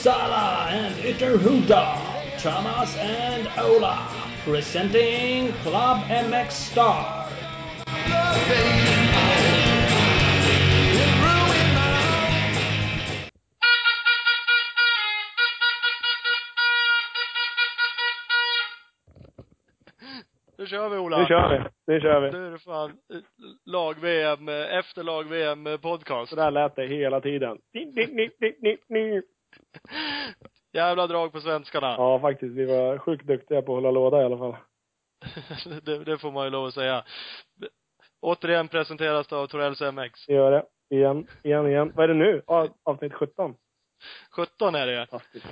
Uppsala and Ytterhuda, Thomas and Ola, presenting Club MX Star. Nu kör vi Ola. Nu kör vi. Nu kör vi. Nu är det fan eh, lag-VM, eh, efter lag-VM eh, podcast. Så där lät det hela tiden. Jävla drag på svenskarna. Ja, faktiskt. Vi var sjukt duktiga på att hålla låda i alla fall. det, det får man ju lov att säga. Återigen presenteras det av Torells MX. Vi gör det. Igen, igen, igen. Vad är det nu? Avsnitt 17. 17 är det Fantastiskt.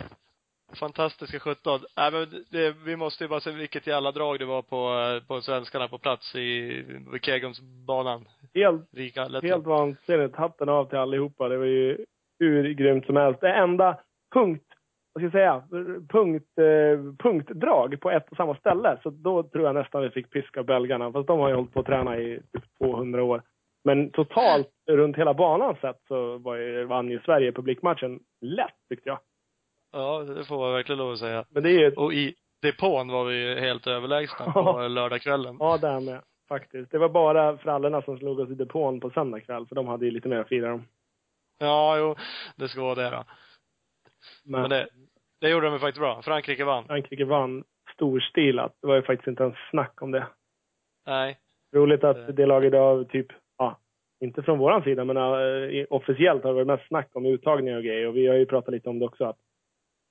Fantastiska 17. Nej men det, vi måste ju bara se vilket jävla drag det var på, på svenskarna på plats i, vid Kegumsbanan. Helt, Rika helt vansinnigt. Hatten av till allihopa. Det var ju hur grymt som helst. Det enda punkt, vad ska jag säga, punkt, eh, punktdrag på ett och samma ställe. Så då tror jag nästan vi fick piska belgarna. Fast de har ju hållit på att träna i typ 200 år. Men totalt runt hela banan sett så var ju, vann ju Sverige publikmatchen lätt tyckte jag. Ja, det får man verkligen lov att säga. Men det är ju, Och i depån var vi ju helt överlägsna på lördagskvällen. ja där med faktiskt. Det var bara frallorna som slog oss i depån på söndag kväll. För de hade ju lite mer att fira om. Ja, jo, det ska vara det då. Men, Men det, det gjorde de ju faktiskt bra. Frankrike vann. Frankrike vann storstilat. Det var ju faktiskt inte ens snack om det. Nej. Roligt att det laget av typ, ja, inte från våran sida, men äh, officiellt har det varit mest snack om uttagningar och grejer. Och vi har ju pratat lite om det också. Att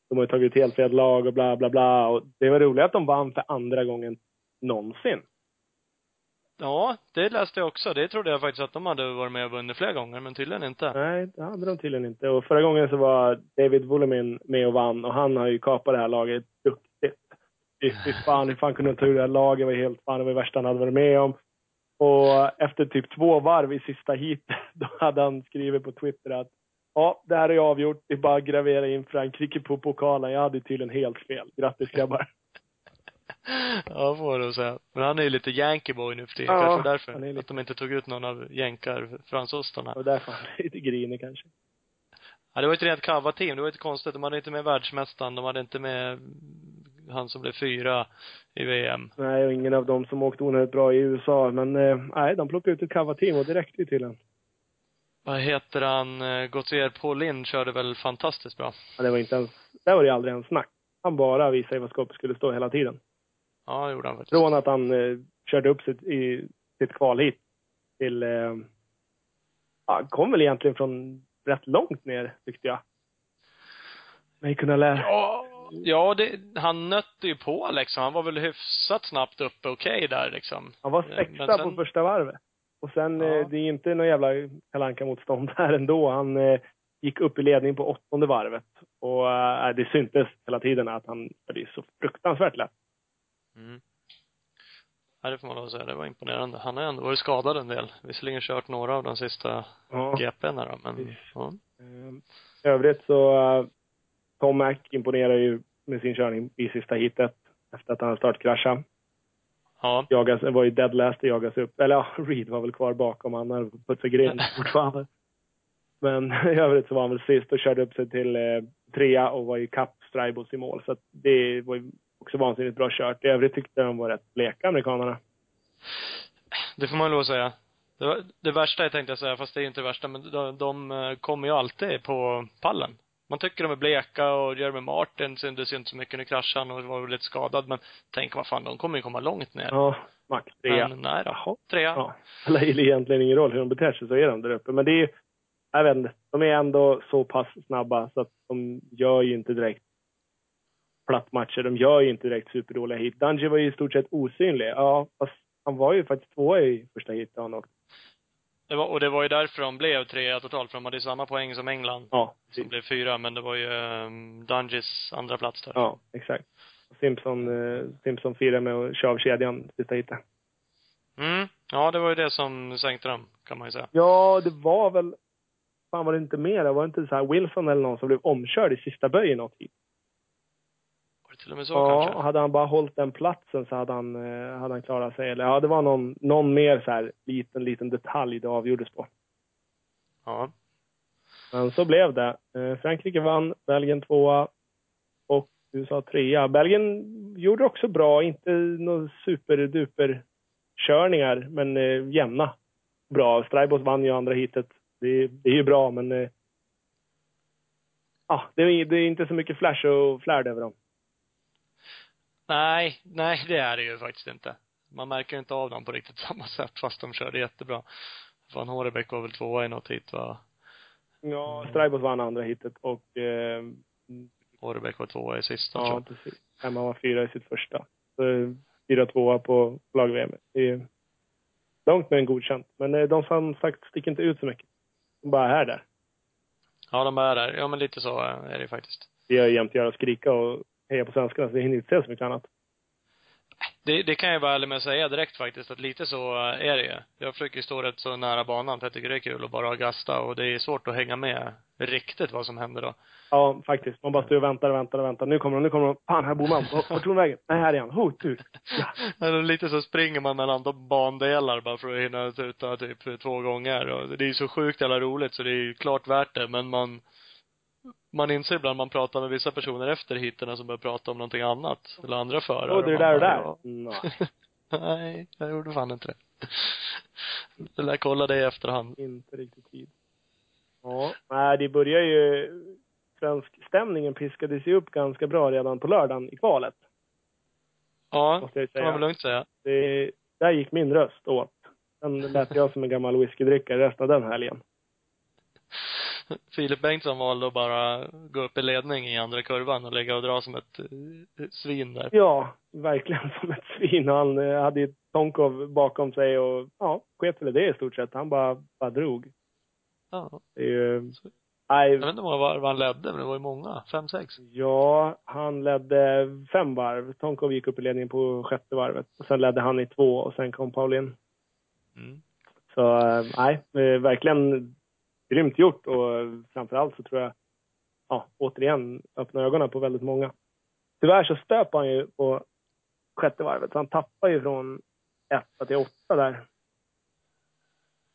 de har ju tagit ut helt fel lag och bla bla bla. Och det var roligt att de vann för andra gången någonsin. Ja, det läste jag också. Det trodde jag faktiskt att de hade varit med och vunnit flera gånger, men tydligen inte. Nej, det hade de tydligen inte. Och förra gången så var David Wolomin med och vann och han har ju kapat det här laget duktigt. Fy fy fan, hur fan kunde de ta ur det här laget? Det var helt fan, det var det värsta han hade varit med om. Och efter typ två varv i sista hit, då hade han skrivit på Twitter att ja, det här är avgjort. Det är bara att gravera in Frankrike på pokalen. Jag hade tydligen helt fel. Grattis grabbar. Ja, får det säga. Men han är ju lite yankee boy nu för tiden. Ja, Kanske därför. han är lite- Att de inte tog ut någon av jänkar, fransostarna. Och därför han är lite grinig kanske. Ja, det var ett rent kava-team. Det var inte konstigt. De hade inte med världsmästaren. De hade inte med han som blev fyra i VM. Nej, och ingen av dem som åkte onödigt bra i USA. Men eh, nej, de plockade ut ett Cava-team och det räckte ju till en. Vad heter han? Eh, Gautier Paulin körde väl fantastiskt bra. Ja, det var inte ens, där var det aldrig en snack. Han bara visade var skåpet skulle stå hela tiden. Ja, det gjorde han faktiskt. Från att han eh, körde upp sitt, i sitt kval hit till, eh, ja, kom väl egentligen från rätt långt ner tyckte jag. Men kunna lära. Ja, ja det, han nötte ju på liksom. Han var väl hyfsat snabbt uppe okej där liksom. Han var Eh, sexa sen- på första varvet. Och sen, Ja. eh, det är inte någon jävla kalanka motstånd här ändå. Han eh, gick upp i ledning på åttonde varvet. Och eh, det syntes hela tiden att han, det är så fruktansvärt lätt. Mm. Ja, det får man lov att säga. Det var imponerande. Han har ändå varit skadad en del. Visserligen kört några av de sista Ja. GP'na då, men ja. Eh, I övrigt så, uh, Tom Mac imponerar ju med sin körning i sista hitet efter att han startkraschade. Ja. Jagas, var ju dead last och jagas upp. Eller ja, Reed var väl kvar bakom. Han hade putsat grind fortfarande. Men i övrigt så var han väl sist och körde upp sig till eh, trea och var ju kapp Stribos i mål. Så att det var ju också vansinnigt bra kört. I övrigt tyckte jag de var rätt bleka, amerikanerna. Det får man lov att säga. Det, var, det värsta jag tänkte säga, fast det är inte det värsta, men de, de eh, kommer ju alltid på pallen. Man tycker de är bleka och Jeremy Martin syntes ju inte så mycket. Nu kraschade han och var väl lite skadad, men tänk vad fan, de kommer ju komma långt ner. Ja, max trea. Men nej då. Jaha. Trea. Ja. Det spelar egentligen ingen roll hur de beter sig så är de där uppe. Men det är ju, jag vet inte, de är ändå så pass snabba så att de gör ju inte direkt plattmatcher. De gör ju inte direkt superdåliga hit. Dungy var ju i stort sett osynlig. Ja, fast han var ju faktiskt tvåa i första hit han åkte. Det var, och det var ju därför de blev trea totalt, för de hade ju samma poäng som England. Ja, Som blev fyra, men det var ju um, Dungys andra plats där. ja exakt. Simpson, eh, Simpson firade med att köra av kedjan sista hitet. Mm. Ja, det var ju det som sänkte dem, kan man ju säga. Ja, det var väl, fan var det inte mer? Var det inte så här Wilson eller någon som blev omkörd i sista böjen något hit? Till och med så ja, kanske? hade han bara hållit den platsen så hade han, eh, hade han klarat sig. Eller ja, det var någon, någon mer så här liten, liten detalj det avgjordes på. Ja. Men så blev det. Eh, Frankrike vann, Belgien tvåa och USA trea. Belgien gjorde också bra, inte några superduper körningar, men eh, jämna. Bra. Straibos vann ju andra heatet. Det, det är ju bra, men eh, ja, det, är, det är inte så mycket flash och flärd över dem. Nej, nej det är det ju faktiskt inte. Man märker inte av dem på riktigt samma sätt fast de körde jättebra. Van Horebäck var väl tvåa i något hit va? Ja, Straibos vann andra heatet och eh, Horebäck var tvåa i sista ja, jag. precis. Emma var fyra i sitt första. Så eh, fyra tvåa på lag-VM. Det är långt med en godkänt. Men eh, de som sagt sticker inte ut så mycket. De bara är där. Ja, de är där. Ja, men lite så är det faktiskt. Det gör jämt göra skrika och heja på svenskarna, så vi hinner inte se så mycket annat. Det, det kan jag vara ärlig med att säga direkt faktiskt, att lite så är det ju. Jag försöker stå rätt så nära banan för jag tycker det är kul att bara gasta och det är svårt att hänga med riktigt vad som händer då. Ja, faktiskt. Man bara står och väntar och väntar och väntar. Nu kommer de, nu kommer de. Fan, här bor man. Vart tog de vägen? Nej, här är han. Ho, tur. Ja. Lite så springer man mellan de bandelar bara för att hinna tuta typ två gånger och det är ju så sjukt jävla roligt så det är ju klart värt det men man man inser ibland man pratar med vissa personer efter hitterna som börjar prata om någonting annat eller andra förare. Åh, det är där och där. Nej, Nej, jag gjorde fan inte det. Jag lär kolla det i efterhand. inte riktigt tid. Ja, nej, det börjar ju... Svensk stämningen piskades ju upp ganska bra redan på lördagen i kvalet. Ja, Måste jag kan man väl lugnt säga. Det, där gick min röst åt. Sen lät jag som en gammal whiskydrickare resten av den helgen. Filip Bengtsson valde att bara gå upp i ledning i andra kurvan och lägga och dra som ett eh, svin där. Ja, verkligen som ett svin. Han eh, hade ju Tonkov bakom sig och ja, sket väl det i stort sett. Han bara, bara drog. Ja. Det är ju... Jag Nej, vet inte hur många varv han ledde, men det var ju många. Fem, sex. ja, han ledde fem varv. Tonkov gick upp i ledningen på sjätte varvet. Och sen ledde han i två och sen kom Paulin. Mm. Så eh, nej, verkligen grymt gjort och framförallt så tror jag, ja, återigen öppna ögonen på väldigt många. Tyvärr så stöp han ju på sjätte varvet, så han tappar ju från etta till åtta där.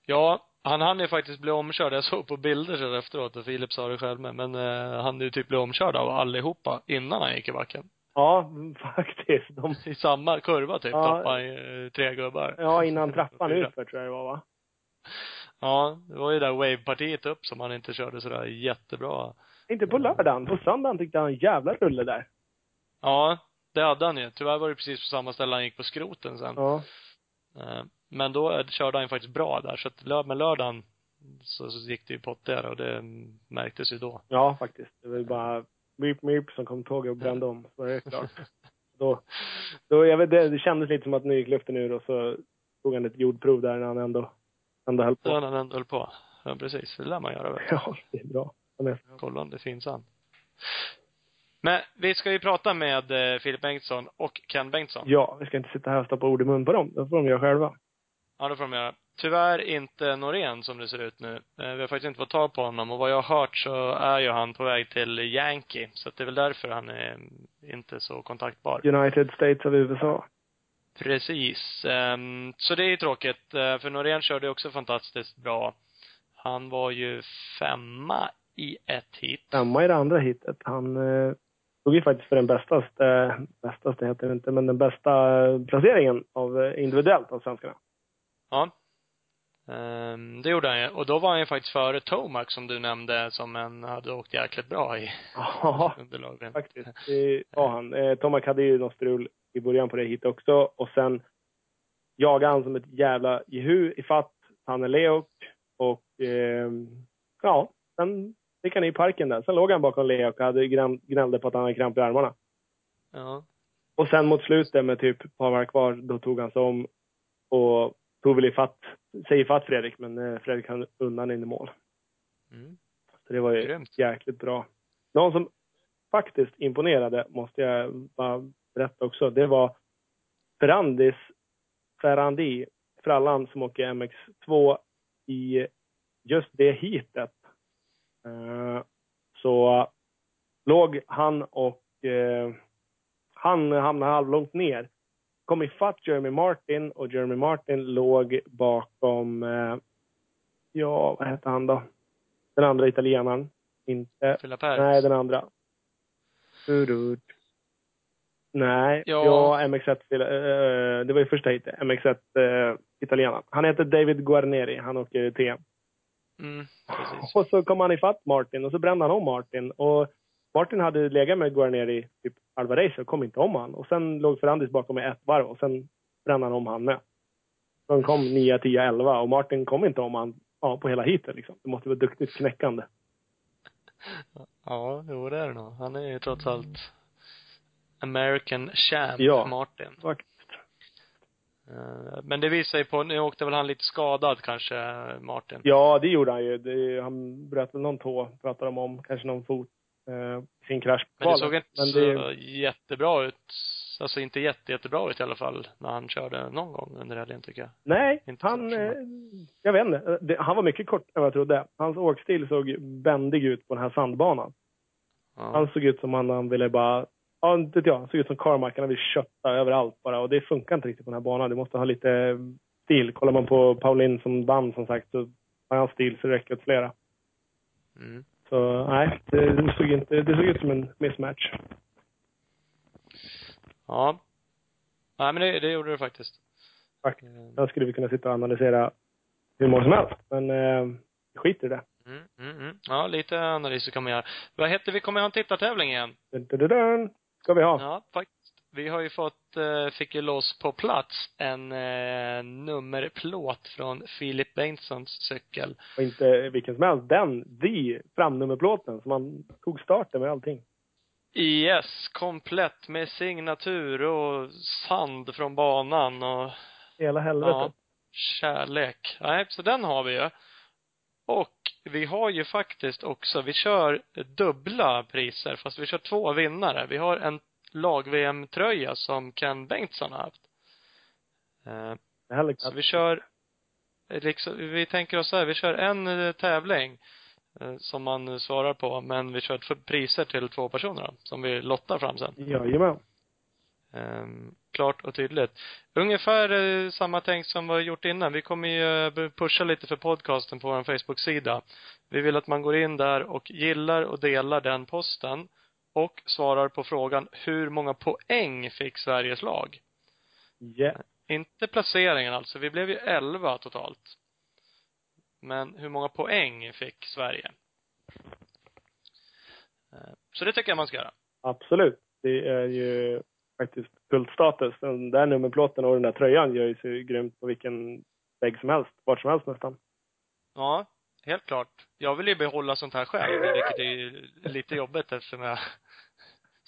Ja, han hann ju faktiskt bli omkörd. Jag såg på bilder sen efteråt och Filip sa det själv med. Men eh, han ju typ bli omkörd av allihopa innan han gick i backen. Ja, faktiskt. De, I samma kurva typ Ja. tappade han ju eh, tre gubbar. ja, innan trappan utför tror jag det var va? Ja, det var ju där wave-partiet upp som han inte körde sådär jättebra. Inte på lördagen, på söndagen tyckte han en jävla rulle där. Ja, det hade han ju. Tyvärr var det precis på samma ställe han gick på skroten sen. Ja. Eh, Men då körde han ju faktiskt bra där. Så att med lördagen så, så gick det ju pottigare och det märktes ju då. Ja, faktiskt. Det var ju bara Meep Meep som kom tåget och brände om. Så det är klart. då, då, jag vet, det, det kändes lite som att nu gick luften ur och så tog han ett jordprov där när han ändå, ändå höll på. han ändå höll på. Ja, precis. Det lär man göra väl. Ja, det är bra. Kolla om det finns han. Men vi ska ju prata med eh, Filip Bengtsson och Ken Bengtsson. Ja, vi ska inte sitta här och stoppa ord i mun på dem. Det får de göra själva. Ja, det får de göra. Tyvärr inte Norén som det ser ut nu. Eh, Vi har faktiskt inte fått tag på honom och vad jag har hört så är ju han på väg till Yankee. Så att det är väl därför han är inte så kontaktbar. United States of USA. Precis. Ehm, Så det är ju tråkigt, eh, för Norén körde också fantastiskt bra. Han var ju femma i ett hit. Femma i det andra hitet. Han eh, tog ju faktiskt för den bästaste, bästaste heter det inte, men den bästa placeringen av eh, individuellt av svenskarna. Ja. Ehm, det gjorde han ju. Och då var han ju faktiskt före Tomac som du nämnde, som en hade åkt jäkligt bra i Ja, underlagen. faktiskt. Det var han. Eh, Tomac hade ju något strul i början på det hit också och sen jagade han som ett jävla jehu i fatt Tanne Leok och eh, ja, sen gick han i parken där. Sen låg han bakom Leok och hade gnäll- gnällde på att han hade kramp i armarna. Ja. Och sen mot slutet med typ ett par varv kvar, då tog han sig om och tog väl i fatt, sig i fatt Fredrik, men eh, Fredrik hann undan in i mål. Mm. Så det var ju Grymt. jäkligt bra. Någon som faktiskt imponerade, måste jag bara berätta också, det var Ferrandis, Ferrandi, frallan som åker MX2 i just det heatet. Eh, så låg han och eh, han hamnade halvlångt ner. Kom ifatt Jeremy Martin och Jeremy Martin låg bakom, eh, ja vad hette han då? Den andra italienaren. Inte... Fila Perez. Nej, den andra. Turut. Nej, Ja. ja, MX1, eh, det var ju första hitet. MX1 uh, italienaren. Han heter David Guarneri, han åker TM. Mm, precis. Och så kom han ifatt Martin och så brände han om Martin. Och Martin hade legat med Guarneri typ halva racet och kom inte om han. Och sen låg Ferrandis bakom med ett varv och sen brände han om han med. Så han kom 9, 10, 11 och Martin kom inte om han ja, på hela heatet liksom. Det måste vara duktigt knäckande. Ja, jo det är det nog. Han är ju trots allt American champ, Ja. Martin. Faktiskt. Eh, Men det visar ju på, nu åkte väl han lite skadad kanske, Martin? Ja, det gjorde han ju. Det, han bröt väl någon tå, pratade de om. Kanske någon fot. Eh, sin krasch på Men det såg inte Men så det, jättebra ut. Alltså inte jätte, jättebra ut i alla fall, när han körde någon gång under helgen tycker jag. Nej, Inte han... så Eh, jag vet inte. Det, han var mycket kort än vad jag trodde. Hans åkstil såg bändig ut på den här sandbanan. Ja. Han såg ut som han, han ville bara... Ja, inte vet jag. Såg ut som Carmack. Han ville kötta överallt bara. Och det funkar inte riktigt på den här banan. Du måste ha lite stil. Kollar man på Paulin som vann som sagt så har han stil så det räcker åt flera. Mm. Så nej, det, det, såg inte, det såg ut som en mismatch. Ja. Nej men det, det gjorde det faktiskt. Faktiskt. Eh, Sen skulle vi kunna sitta och analysera hur många som helst. Men eh, skit i det. Mm, mm, mm. Ja, lite analyser kan man göra. Vad heter vi kommer ha en tittartävling igen? Dun, dun, dun. Ska vi ha. Ja, faktiskt. Vi har ju fått, eh, fick ju loss på plats en eh, nummerplåt från Filip Bengtssons cykel. Och inte vilken som helst. Den, the framnummerplåten som man tog starten med allting. Yes, komplett med signatur och sand från banan och Hela helvetet. ja, kärlek. Nej, så den har vi ju. Och vi har ju faktiskt också, vi kör dubbla priser fast vi kör två vinnare. Vi har en lag-VM-tröja som Ken Bengtsson har haft. Eh, Så vi kör, liksom, vi tänker oss så här, vi kör en eh, tävling eh, som man svarar på, men vi kör priser till två personer då, som vi lottar fram sen. Jajamän. Ehm, klart och tydligt. Ungefär eh, samma tänk som vi har gjort innan. Vi kommer ju eh, pusha lite för podcasten på vår Facebook-sida. Vi vill att man går in där och gillar och delar den posten och svarar på frågan hur många poäng fick Sveriges lag? Yeah. Inte placeringen alltså. Vi blev ju 11 totalt. Men hur många poäng fick Sverige? Eh, Så det tycker jag man ska göra. Absolut. Det är ju faktiskt kultstatus. Den där nummerplåten och den där tröjan gör ju sig grymt på vilken vägg som helst. Vart som helst nästan. Ja, helt klart. Jag vill ju behålla sånt här själv, vilket är ju lite jobbigt eftersom jag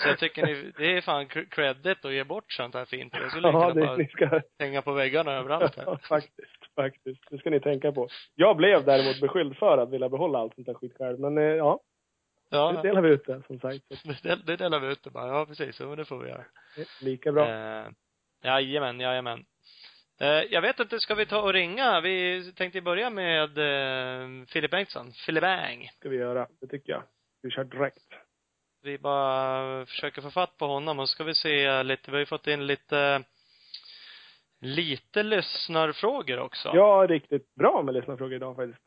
så jag tycker ni, det är fan cr- credit att ge bort sånt här fint. Jag skulle Ja, det, bara ska, hänga på väggarna överallt här. ja, faktiskt, faktiskt. Det ska ni tänka på. Jag blev däremot beskylld för att vilja behålla allt sånt där skit själv. Men eh, ja, nu delar vi ut det som sagt. Det delar vi ut det bara. Ja, precis. Så det får vi göra. lika bra. Eh, jajamän, jajamän. Eh, jag vet inte, ska vi ta och ringa? Vi tänkte börja med eh, Filip Bengtsson. Filip Bang. ska vi göra. Det tycker jag. Vi kör direkt. Vi bara försöker få fatt på honom och ska vi se lite, vi har ju fått in lite lite lyssnarfrågor också. Ja, riktigt bra med lyssnarfrågor idag faktiskt.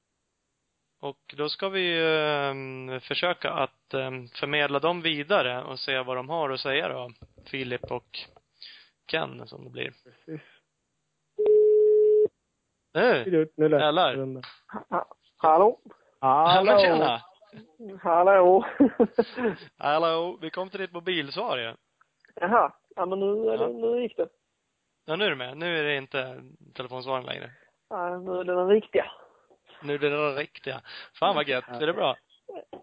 Och då ska vi eh, försöka att eh, förmedla dem vidare och se vad de har att säga då. Filip och Ken som det blir. Precis. Eh, Nu lät Hallå? hallå tjena! Hallå? Hallå, vi kom till ditt mobilsvar ju. Jaha. Ja, men nu, är det, Ja. nu gick det. Ja, nu är du med. Nu är det inte telefonsvaren längre. Ja, nu är det den riktiga. Nu är det den riktiga. Fan vad gött. Är det bra?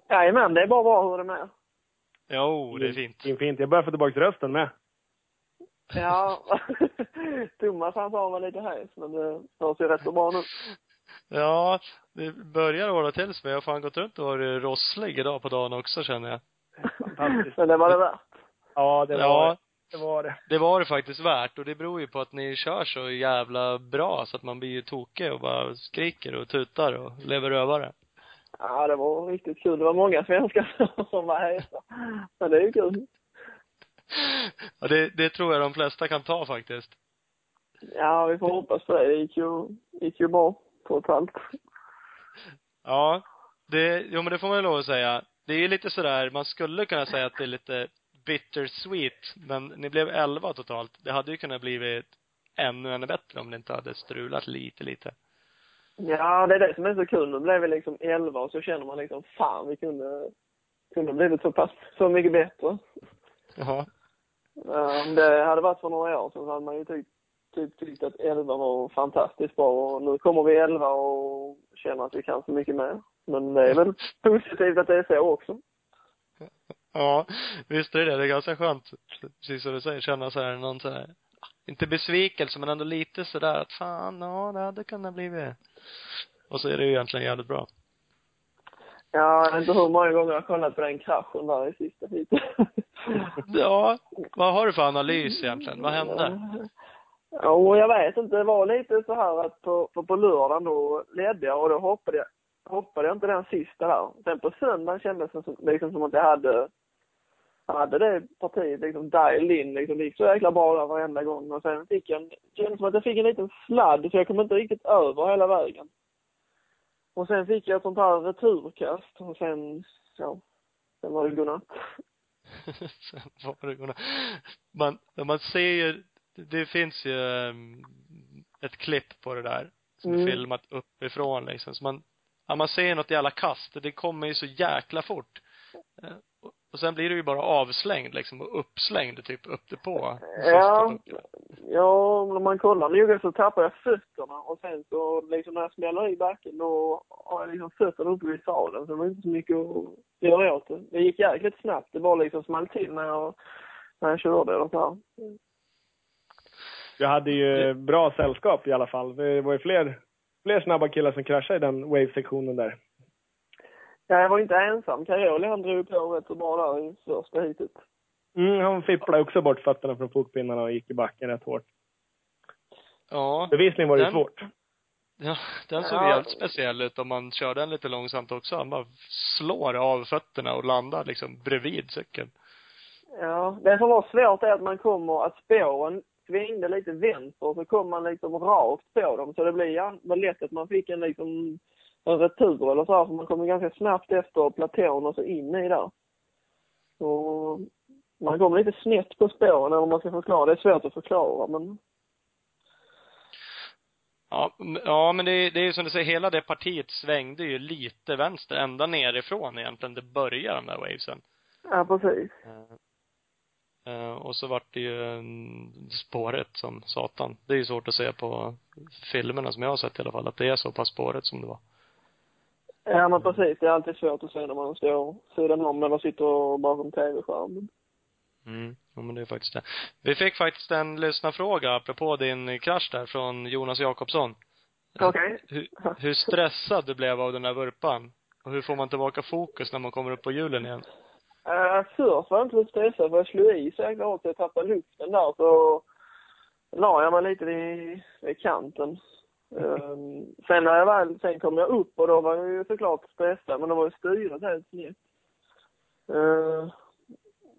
Jajamän, det är bara bra hur det är med. Jo, det är fint. Fint, fint. Jag börjar få tillbaka rösten med. Ja, Thomas han sa var lite höjs, men det hörs ju rätt så bra nu. Ja, det börjar ordna till sig. Jag har fan gått runt och varit rosslig idag på dagen också känner jag. Fantastiskt. Men det var det värt. Ja, det var Ja, det. Var det. det var det faktiskt värt och det beror ju på att ni kör så jävla bra så att man blir ju tokig och bara skriker och tutar och lever rövare. Ja, det var riktigt kul. Det var många svenskar som var heta. Men det är ju kul. Ja, det, det tror jag de flesta kan ta faktiskt. Ja, vi får hoppas på det. Det gick ju, gick ju bra, trots allt. Ja. Det, jo men det får man ju lov att säga. Det är ju lite sådär, man skulle kunna säga att det är lite bittersweet, men ni blev elva totalt. Det hade ju kunnat blivit ännu, ännu bättre om det inte hade strulat lite, lite. Ja, det är det som är så kul. Nu blev vi liksom 11 och så känner man liksom, fan vi kunde, kunde blivit så pass, så mycket bättre. Jaha. Om det hade varit för några år sedan så hade man ju typ, typ tyckt att 11 var fantastiskt bra och nu kommer vi 11 och känner att vi kan så mycket mer. Men det är väl positivt att det är så också. Ja, visst är det det. Är ganska skönt, precis som du säger, känna så här någon så här, inte besvikelse men ändå lite sådär att fan, ja, det hade kunnat blivit. Och så är det ju egentligen jävligt bra. Ja, jag vet inte hur många gånger jag har kollat på den kraschen där i sista heatet. Ja, vad har du för analys egentligen? Vad hände? Ja, och jag vet inte. Det var lite så här att på, på, på lördagen då ledde jag och då hoppade jag, hoppade jag inte den sista där. Sen på söndagen kändes det som, liksom som att jag hade, hade det partiet liksom dialed in liksom. Det gick så jäkla bra där varenda gång och sen fick jag en, kändes som att jag fick en liten sladd så jag kom inte riktigt över hela vägen. Och sen fick jag ett sånt här returkast och sen, ja, sen var det godnatt. Sen var det godnatt. man, man ser ju, det finns ju um, ett klipp på det där som är Mm. filmat uppifrån liksom. Så man, ja, man ser något jävla kast. Det kommer ju så jäkla fort. Och- Och sen blir du ju bara avslängd liksom och uppslängd typ uppe på Ja, ja, när man kollar noga så tappar jag fötterna och sen så liksom när jag smäller i backen då har jag liksom fötterna uppe vid sadeln så det var inte så mycket att göra åt det. Det gick jäkligt snabbt. Det bara liksom small till när jag, när jag körde eller så här. Du hade ju bra sällskap i alla fall. Det var ju fler, fler snabba killar som kraschade i den wave-sektionen där. Ja, jag var inte ensam. Caroli han drog på rätt så bra där i första heatet. Mm, han fipplade också bort fötterna från fotpinnarna och gick i backen rätt hårt. Ja. Bevisligen var det Den- svårt. Ja, den såg Ja. jävligt speciell ut om man kör den lite långsamt också. Han bara slår av fötterna och landar liksom bredvid cykeln. Ja, det som var svårt är att man kommer, att spåren svängde lite vänster och så kom man liksom rakt på dem. Så det blev ja, var lätt att man fick en liksom en retur eller så här, för man kom ganska snabbt efter platån och så in i där. Så man kom lite snett på spåren eller vad man ska förklara. Det är svårt att förklara men Ja, ja men det, är- det är ju som du säger, hela det partiet svängde ju lite vänster, ända nerifrån egentligen det börjar de där wavesen. ja precis. Eh, och så vart det ju en spåret som satan. Det är ju svårt att se på filmerna som jag har sett i alla fall, att det är så pass spåret som det var. Ja men precis. Det är alltid svårt att se när man står sidan om eller sitter bakom tv-skärmen. Mm, ja men det är faktiskt det. Vi fick faktiskt en lyssnarfråga apropå din krasch där från Jonas Jakobsson. Okej. Hur, hur stressad du blev av den där vurpan? Och hur får man tillbaka fokus när man kommer upp på hjulen igen? Uh, först var jag inte så stressad för jag slog i så jäkla hårt så jag tappade luften där så la jag mig lite vid, vid kanten. Um, sen när jag väl, sen kom jag upp och då var jag ju såklart stressad men då var ju styret helt snett. Uh, ehm,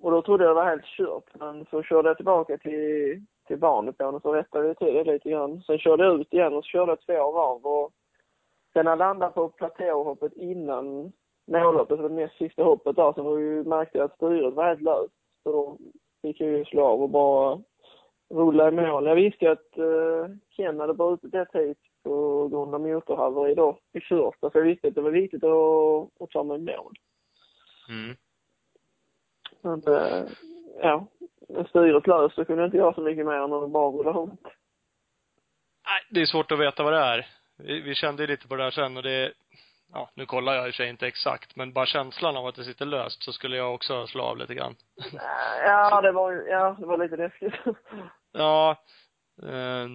och då trodde jag det var helt kört men så körde jag tillbaka till, till barnet och så rättade jag till det lite grann. Sen körde jag ut igen och så körde jag två varv och sen när jag landade på platåhoppet innan målhoppet, det näst sista hoppet där, så var ju, märkte jag att styret var helt löst. Så då fick jag ju slå av och bara rulla i mål. Jag visste ju att uh, Ken hade brutit ett hit på grund av motorhaveri då i första, så jag visste att det var viktigt att, att ta mig i mål. Mm. Men, uh, ja, med styret löst så kunde jag inte göra så mycket mer än att bara rulla runt. Nej, det är svårt att veta vad det är. Vi, vi kände ju lite på det här sen och det, ja, nu kollar jag i och för sig inte exakt, men bara känslan av att det sitter löst så skulle jag också slå av lite grann. Ja, det var ja, det var lite läskigt. Ja, eh,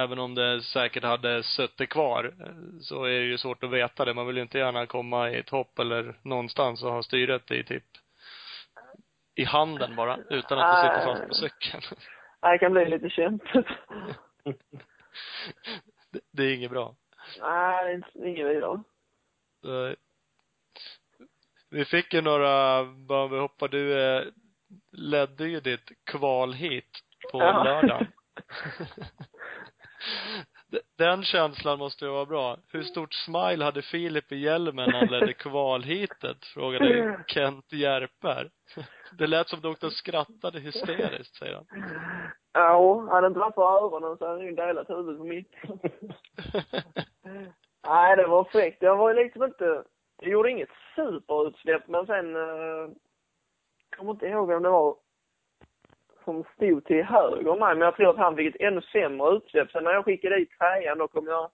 även om det säkert hade suttit kvar, eh, så är det ju svårt att veta det. Man vill ju inte gärna komma i ett hopp eller någonstans och ha styret i typ i handen bara, utan att det sitter fast på cykeln. Nej, det kan bli lite kämpigt. det, det är inget bra. Nej, det är inget vidare. Vi fick ju några, bara vi hoppar, du ledde ju ditt kval hit på Ja. lördagen. Den känslan måste ju vara bra. Hur stort smile hade Filip i hjälmen när han ledde kvalhitet? Frågade Kent Järper. Det lät som doktorn skrattade hysteriskt, säger han. Ja, hade inte varit för öronen så hade jag delat huvudet på mitten. Nej, det var fräckt. Jag var liksom inte, jag gjorde inget superutsläpp men sen, eh, kommer inte ihåg vem det var som stod till höger om mig, men jag tror att han fick ett ännu sämre utsläpp. Sen när jag skickade i trean då kom jag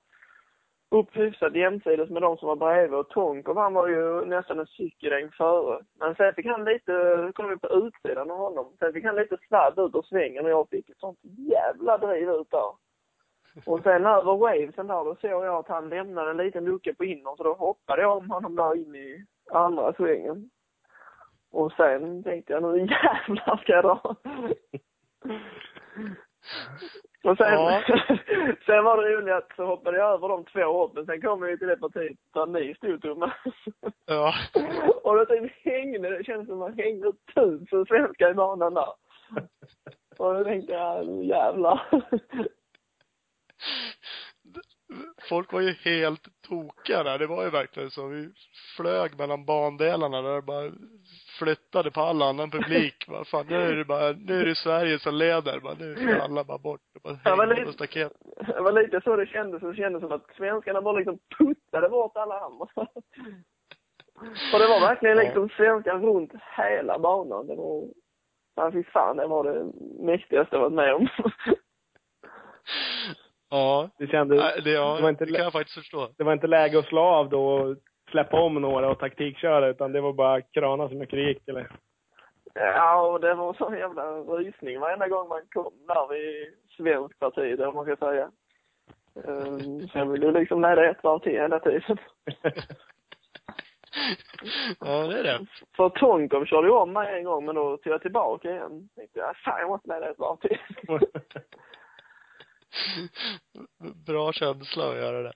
upp hyfsat jämsides med de som var bredvid och Tonkov han var ju nästan en cykelregn före. Men sen fick han lite, kom vi på utsidan av honom, sen fick han lite sladd ut ur svängen och jag fick ett sånt jävla driv ut där. Och sen över wavesen där, då såg jag att han lämnade en liten lucka på inner, så då hoppade jag om honom där in i andra svängen. Och sen tänkte jag, nu jävlar ska jag dra. Och sen, Ja. sen var det roligt att så hoppade jag över de två hoppen. Sen kom vi till det partiet där ni stod Thomas. Ja. Och då typ hängde, det kändes som man hängde tusen svenskar i banan där. Och då tänkte jag, jävlar. Folk var ju helt tokiga där. Det var ju verkligen så. Vi flög mellan bandelarna där det bara flyttade på all annan publik. Bara, fan, nu är det bara, nu är det Sverige som leder. Bara, nu ska alla bara bort. Och bara Ja, men hänga det- på staket. Det var lite så det kändes. Det kändes som att svenskarna bara liksom puttade bort alla andra. Och det var verkligen liksom svenskar runt hela banan. Det var, ja fy fan, det var det mäktigaste jag varit med om. Ja. Det kändes, Det, ja, det var inte det kan jag faktiskt förstå. det var inte läge att slå av då och släppa om några och taktikköra, utan det var bara krana så mycket det gick, eller? Ja, och det var sån jävla rysning varenda gång man kom där vid svensk parti, eller man ska säga. Um, så jag ville ju liksom leda ett varv till hela tiden. Ja, det är det. För Tonkov körde ju om mig en gång, men då tog jag tillbaka igen. Tänkte jag, fan jag måste leda ett varv till. Bra känsla att göra det.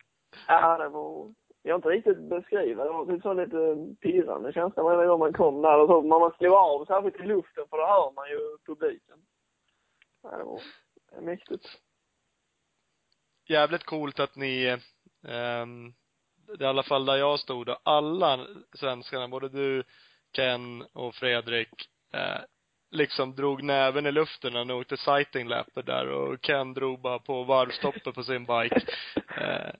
Ja, det var, jag har inte riktigt beskriva det. var typ så lite pirrande känsla varje gång man kom där. Och så, när man slog av, särskilt i luften, för då hör man ju publiken. Ja, det var det mäktigt. jävligt coolt att ni, ehm, i alla fall där jag stod då, alla svenskarna, både du, Ken och Fredrik, eh, liksom drog näven i luften när ni åkte sighting lapper där och Ken drog bara på varvstoppet på sin bike. Eh,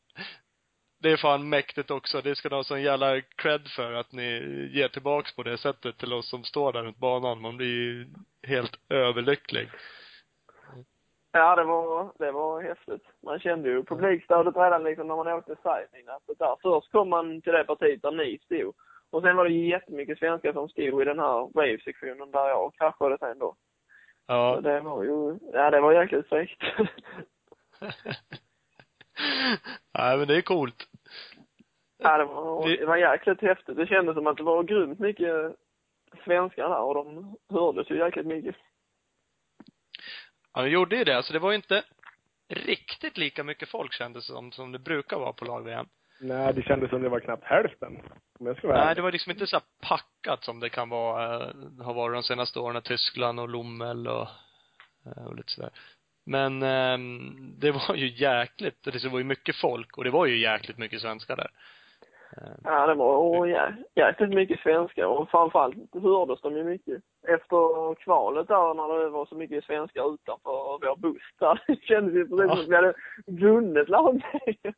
det är fan mäktigt också. Det ska ni ha sån jävla cred för att ni ger tillbaks på det sättet till oss som står där runt banan. Man blir ju helt överlycklig. Ja, det var, det var häftigt. Man kände ju publikstödet redan liksom när man åkte sightning. Alltså där. Först kom man till det partiet där ni stod. Och sen var det jättemycket svenskar som stod i den här wave-sektionen där jag kraschade sen då. Ja. Så det var ju, ja det var jäkligt fräckt. Nej men det är coolt. ja, det var, det var jäkligt häftigt. Det kändes som att det var grymt mycket svenskar där och de hördes ju jäkligt mycket. Ja, de gjorde ju det. Alltså det var ju inte riktigt lika mycket folk kändes som, som det brukar vara på lag-VM. Nej, det kändes som det var knappt hälften. Om jag ska vara Nej, det var liksom inte så här packat som det kan vara, eh, har varit de senaste åren, Tyskland och Lommel och, eh, och lite sådär. Men ehm, det var ju jäkligt, det var ju mycket folk och det var ju jäkligt mycket svenskar där. Eh, Ja, det var och jä, jäkligt mycket svenskar och framförallt hördes de ju mycket. Efter kvalet där när det var så mycket svenskar utanför vår buss där, det kändes ju precis som att vi hade vunnit lag-VM.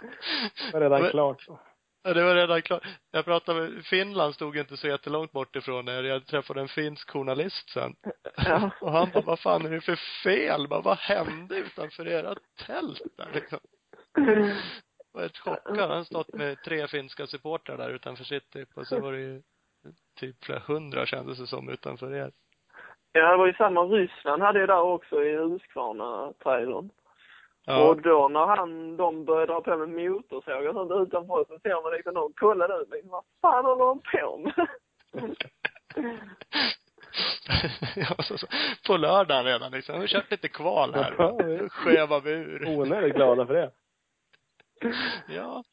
Det var redan Men- klart. Ja, det var redan klart. Jag pratade med, Finland stod inte så jättelångt bort ifrån er. Jag träffade en finsk journalist sen. Ja. Och han bara, vad fan är det för fel? Bara, vad hände utanför era tält där liksom? Jag var helt chockad. Han stått med tre finska supportrar där utanför sitt typ. Och så var det ju typ flera hundra kändes det som utanför er. Ja, det var ju samma Ryssland hade ju där också i Huskvarna-trailern. Ja. Och då när han, de började dra på med motorsågar och sånt utanför så ser man liksom de kollade ut liksom, vad fan håller de på med? ja, så, så. På lördagen redan liksom. Vi har kört lite kval här. Skevar vi ur. Onödigt glada för det. Ja.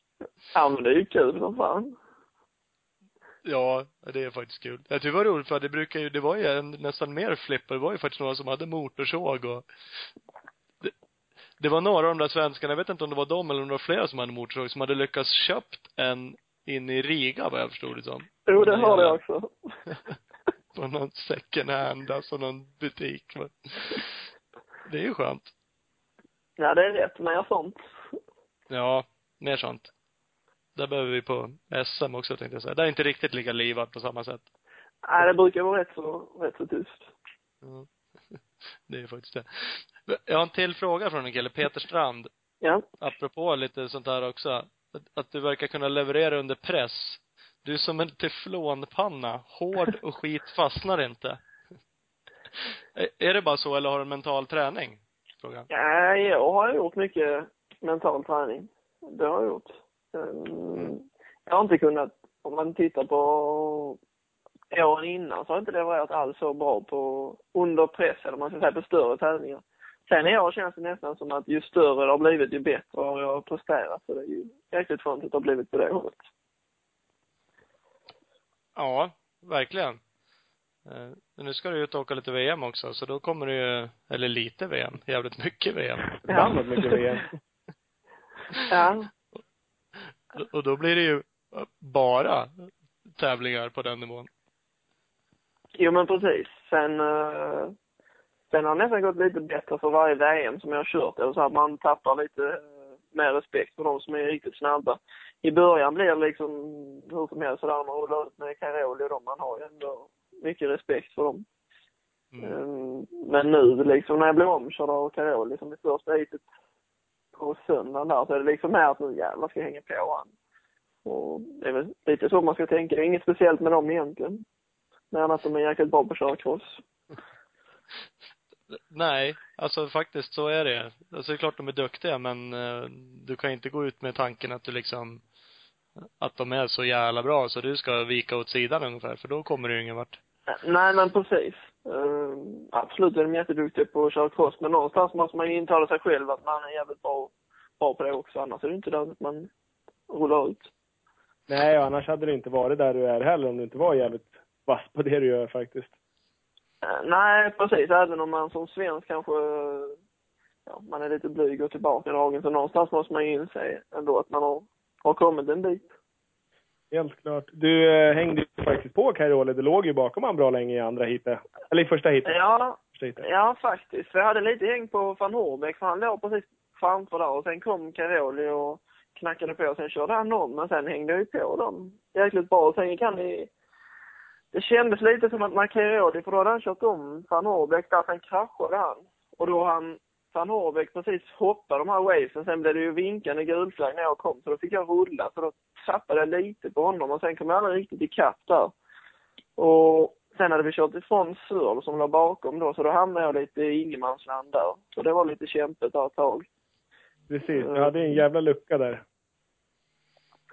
Ja men det är ju kul som fan. Ja, det är faktiskt kul. Jag tycker det var roligt för det brukar ju, det var ju en, nästan mer flipper. Det var ju faktiskt några som hade motorsåg och det, var några av de där svenskarna, jag vet inte om det var de eller om det var flera som hade motorsåg, som hade lyckats köpt en in i Riga vad jag förstod det som. Jo, det hörde jag också. På någon second hand, alltså någon butik. Det är ju skönt. Ja, det är rätt. Mer sånt. Ja, mer sånt. Där behöver vi på SM också tänkte jag säga. Det är inte riktigt lika livat på samma sätt. Nej, det brukar vara rätt så, rätt så tyst. Ja. Det är faktiskt det. Jag har en till fråga från en kille, Peter Strand. Ja. Apropå lite sånt där också. Att, du verkar kunna leverera under press. Du är som en teflonpanna. Hård och skit fastnar inte. Är- det bara så eller har du mental träning? Frågan. Ja, jag har gjort mycket mental träning. Det har jag gjort. Ehm, Jag har inte kunnat, om man tittar på åren innan så har jag inte levererat alls så bra på under press, eller man ska säga på större tävlingar. Sen i år känns det nästan som att ju större det har blivit, ju bättre har jag presterat. Så det är ju jäkligt skönt att det har blivit på det hållet. Ja, verkligen. Eh, Men nu ska du ut och åka lite VM också, så då kommer det ju, eller lite VM, jävligt mycket VM. Framåt mycket VM. Ja. Och då blir det ju bara tävlingar på den nivån. Jo men precis. Sen, eh, sen har det nästan gått lite bättre för varje VM som jag har kört. Eller så att man tappar lite eh, mer respekt för de som är riktigt snabba. I början blir det liksom hur som helst sådär man rullar ut med Caroli och dem. Man har ju ändå mycket respekt för dem. Mm. Mm. Men nu liksom när jag blev omkörd av Caroli som i första heatet på söndagen där så är det liksom mer att nu jävlar ska jag hänga på han. Och det är väl lite så man ska tänka. Det är inget speciellt med dem egentligen. Än att de är jäkligt bra på att köra cross. Nej, alltså faktiskt så är det. Alltså det är klart de är duktiga men eh, du kan inte gå ut med tanken att du liksom att de är så jävla bra så du ska vika åt sidan ungefär för då kommer du ingen vart. Nej, men precis. Uh, absolut är de jätteduktiga på att köra cross, men någonstans måste man ju intala sig själv att man är jävligt bra, bra på det också. Annars är det inte där att man rullar ut. Nej, annars hade du inte varit där du är heller om du inte var jävligt vass på det du gör faktiskt. Eh, nej, precis. Även om man som svensk kanske, ja, man är lite blyg och tillbakadragen. Så någonstans måste man ju inse ändå att man har, har kommit en bit. Helt klart. Du eh, hängde ju faktiskt på Cairoli. Du låg ju bakom han bra länge i andra heatet. Eller i första heatet. Ja, Första heatet. ja faktiskt. För jag hade lite häng på van Horbeck, för han låg precis framför där. Och sen kom Caroli och knackade på. Och sen körde han om, men sen hängde jag ju på dem jäkligt bra. Och sen gick han i... Det kändes lite som att Caroli, för då hade han kört om van Horbeck där, sen kraschade han. Och då han van Horbeck precis hoppade de här wavesen. Sen blev det ju vinkande gulflagg när jag kom, så då fick jag rulla. Så då tappade jag lite på honom och sen kom jag aldrig riktigt ikapp där. Och sen hade vi kört ifrån Sörl som låg bakom då, så då hamnade jag lite i ingenmansland där. Så det var lite kämpigt där ett tag. Precis. Du hade en jävla lucka där.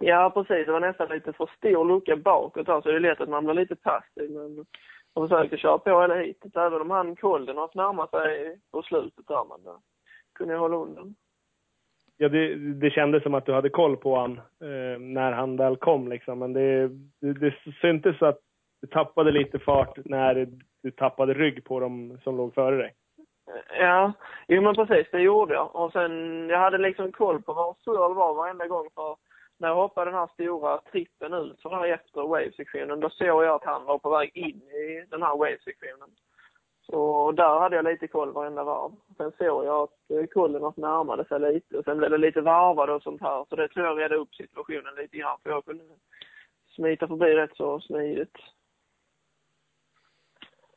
Ja, precis. Det var nästan lite för stor lucka bakåt där, så det är lätt att man blir lite passiv. Men jag försökte köra på hela hitet, även om han Kolden har närmat sig på slutet där, men då kunde jag hålla undan. Ja, det, det kändes som att du hade koll på han eh, när han väl kom liksom. Men det, det, det syntes att du tappade lite fart när du tappade rygg på dem som låg före dig. Ja, jo men precis, det gjorde jag. Och sen, jag hade liksom koll på var Sörl var varenda gång för när jag hoppade den här stora trippen ut så här efter wave-sektionen, då såg jag att han var på väg in i den här wave-sektionen. Så där hade jag lite koll varenda varv. Sen såg jag att eh, kollen närmade sig lite och sen blev det lite varvade och sånt här. Så det tror jag redde upp situationen lite grann för jag kunde smita förbi rätt så smidigt.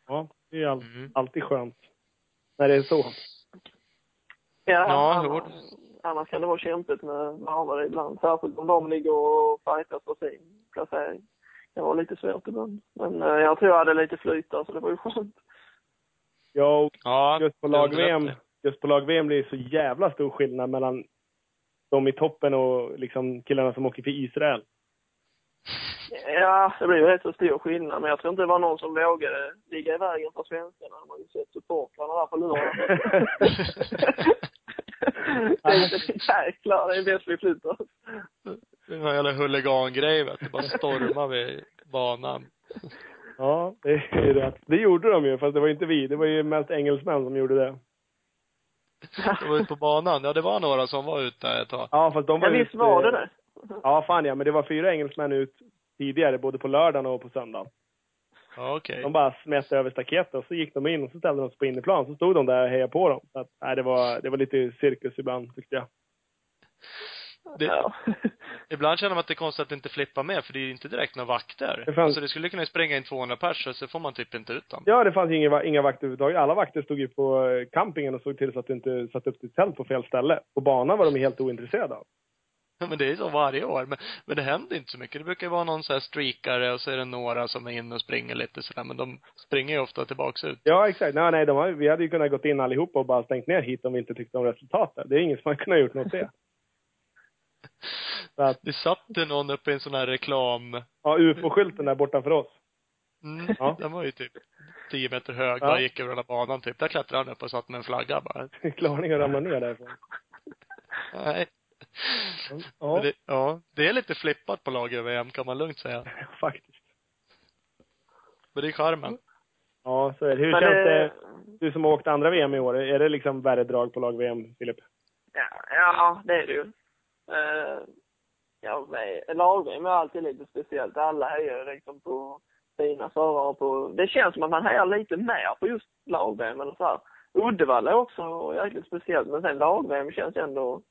Ja, det är all, Mm. alltid skönt. När det är så. Ja, Ja, annars kan det vara kämpigt med varvare ibland. Särskilt om de ligger och fightas för sin placering. Det var lite svårt ibland. Men eh, jag tror jag hade lite flyt där, så det var ju skönt. Ja, och Ja. just på lag-VM, just på lag-VM blir det så jävla stor skillnad mellan de i toppen och liksom killarna som åker till Israel. Ja, det blir ju rätt så stor skillnad. Men jag tror inte det var någon som vågade ligga i vägen för svenskarna. Man har ju sett supportrarna där på lördagen. Tänkte, jäklar, det är bäst vi flyttar oss. Det var en jävla huligangrej vet du. Bara stormar vid banan. Ja, det är rätt. Det gjorde de ju, fast det var inte vi. Det var ju mest engelsmän som gjorde det. De var ute på banan. Ja, det var några som var ute ett tag. Ja, fast de var Ja, visst var det det. Ja, fan ja. Men det var fyra engelsmän ut tidigare, både på lördagen och på söndagen. Okej. De bara smet över staketet och så gick de in och så ställde de sig på innerplan. Så stod de där och hejade på dem. Så att, nej, det var, det var lite cirkus ibland, tyckte jag. Det, Ja. Ibland känner man att det är konstigt att det inte flippar med, för det är ju inte direkt några vakter. Det fanns- Alltså det skulle kunna spränga in 200 pers, så får man typ inte ut dem. Ja, det fanns inga, inga vakter överhuvudtaget. Alla vakter stod ju på eh, campingen och såg till så att du inte satte upp ditt tält på fel ställe. På banan var de helt ointresserade av. Men det är så varje år. Men, men det händer inte så mycket. Det brukar ju vara någon så här streakare och så är det några som är inne och springer lite sådär. Men de springer ju ofta tillbaks ut. Ja, exakt. Nej, nej, de har, vi hade ju kunnat gått in allihopa och bara stängt ner hit om vi inte tyckte om resultatet. Det är ingen som har kunnat gjort något det. Så att, Det satt ju någon uppe i en sån här reklam, ja, ufo-skylten där borta för oss. mm, Ja. den var ju typ tio meter hög, Ja. bara gick över hela banan typ. Där klättrade han upp och satt med en flagga bara. Klarning att ramla ner därifrån. Nej. Ja, Men Det, ja. Det är lite flippat på lager-VM kan man lugnt säga. faktiskt. Men det är charmen. Ja, så är det. Hur Men känns det- det, du som har åkt andra VM i år, är det liksom värre drag på lag-VM, Filip? Ja, ja, det är det ju. Uh, ja, lag-VM är alltid lite speciellt. Alla hejar liksom på sina förare på... Det känns som att man hejar lite mer på just lag-VM eller så här. Uddevalla är också jäkligt speciellt, men sen lag-VM känns ändå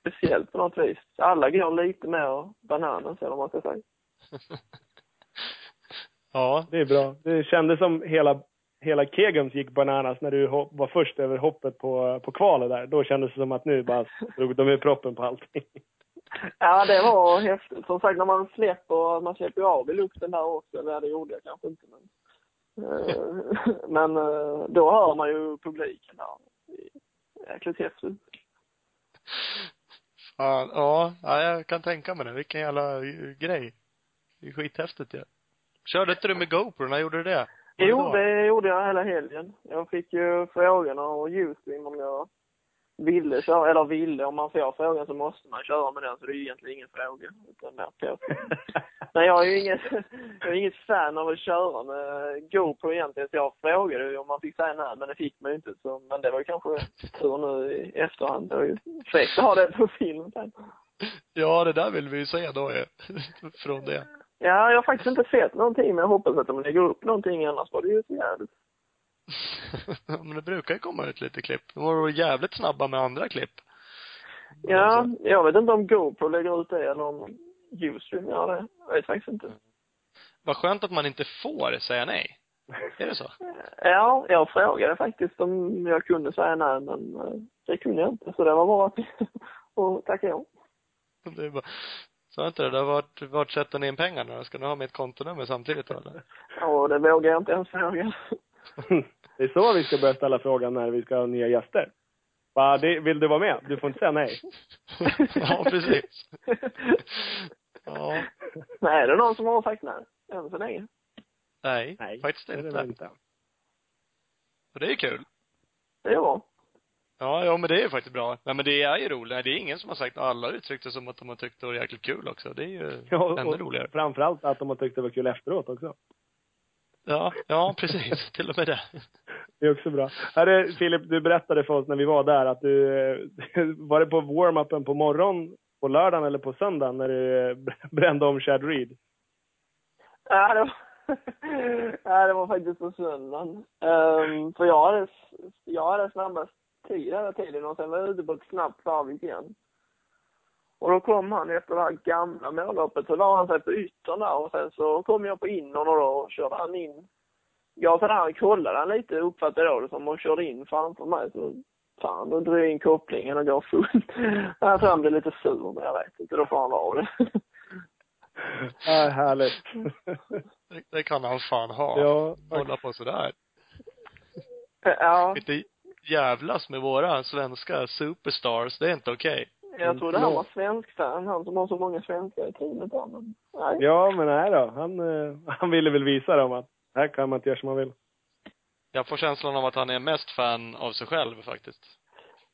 speciellt på något vis. Alla går lite mer bananas, eller vad man ska säga. Ja. Det är bra. Det kändes som hela, hela Kegums gick bananas när du hopp, var först över hoppet på, på kvalet där. Då kändes det som att nu bara drog de ur proppen på allting. Ja, det var häftigt. Som sagt, när man släpper, man släpper ju av i luften där också. Eller det gjorde jag kanske inte, men... eh, men eh, då hör man ju publiken där. Jäkligt häftigt. Fan, ja. ja, jag kan tänka mig det. Vilken jävla eh, grej. Det är skithäftigt ju. Ja. Körde inte du med GoPro? När gjorde du det? Jo, det gjorde jag hela helgen. Jag fick ju frågan av Youtube om jag ville köra, eller ville, om man får frågan så måste man köra med den, så det är ju egentligen ingen fråga. Utan mer på. Men jag är ju inget, jag är inget fan av att köra med GoPro egentligen, så jag frågade ju om man fick säga nej, men det fick man ju inte. Så, men det var ju kanske tur nu i efterhand. Det var ju fräckt att ha det på film sen. Ja, det där vill vi ju se då ju. Från det. Ja, jag har faktiskt inte sett någonting, men jag hoppas att de lägger upp någonting, annars var det ju så jävligt. Men det brukar ju komma ut lite klipp. De var jävligt snabba med andra klipp. Ja, jag vet inte om GoPro lägger ut det eller om Ustream gör det. Jag vet faktiskt inte. Vad skönt att man inte får säga nej. Är det så? Ja, jag frågade faktiskt om jag kunde säga nej, men eh, det kunde jag inte. Så det var bara att och tacka ja. Det är bara, sa inte det? har varit, vart sätter ni in pengarna då? Ska ni ha mitt kontonummer samtidigt då eller? Och det vågar jag inte ens fråga. Det är så vi ska börja ställa frågan när vi ska ha nya gäster. Va, det, vill du vara med? Du får inte säga nej. ja, precis. Ja. Nej, är det någon som har sagt nej? Än så länge. Nej, Nej, faktiskt det är det inte. inte. Och det är kul. Det är bra. Ja, ja men det är ju faktiskt bra. Nej men det är ju roligt. Nej, Det är ingen som har sagt, alla uttryckt det som att de har tyckt det var jäkligt kul också. Det är ju Ja, ännu roligare. framförallt att de har tyckt det var kul efteråt också. Ja, ja precis. Till och med det. Det är också bra. Hörru, Filip, du berättade för oss när vi var där att du, var det på warm-upen på morgon på lördagen eller på söndagen när du brände om Chad Reed? Ja, det var, ja, det var faktiskt på söndagen. Um, för jag hade, jag hade snabbast tid hela tiden och sen var jag ute på ett snabbt varv igen. Och då kom han efter det här gamla målloppet, så la han sig på yttern där och sen så kom jag på innern och då körde han in. Ja, för han kollade han lite, uppfattade jag det som, och körde in framför mig. Så fan, då drog jag in kopplingen och gav fullt. Jag tror han blev lite sur, men jag vet inte, då får han vara det. Ja, härligt. Det, det kan han fan ha. ja, Hålla på sådär. Ja, Inte jävlas med våra svenska superstars. Det är inte okej. Jag trodde han var svensk fan, han som har så många svenskar i teamet där, men nej. ja, men nej då. Han, eh, han ville väl visa dem att här kan man inte göra som man vill. Jag får känslan av att han är mest fan av sig själv faktiskt.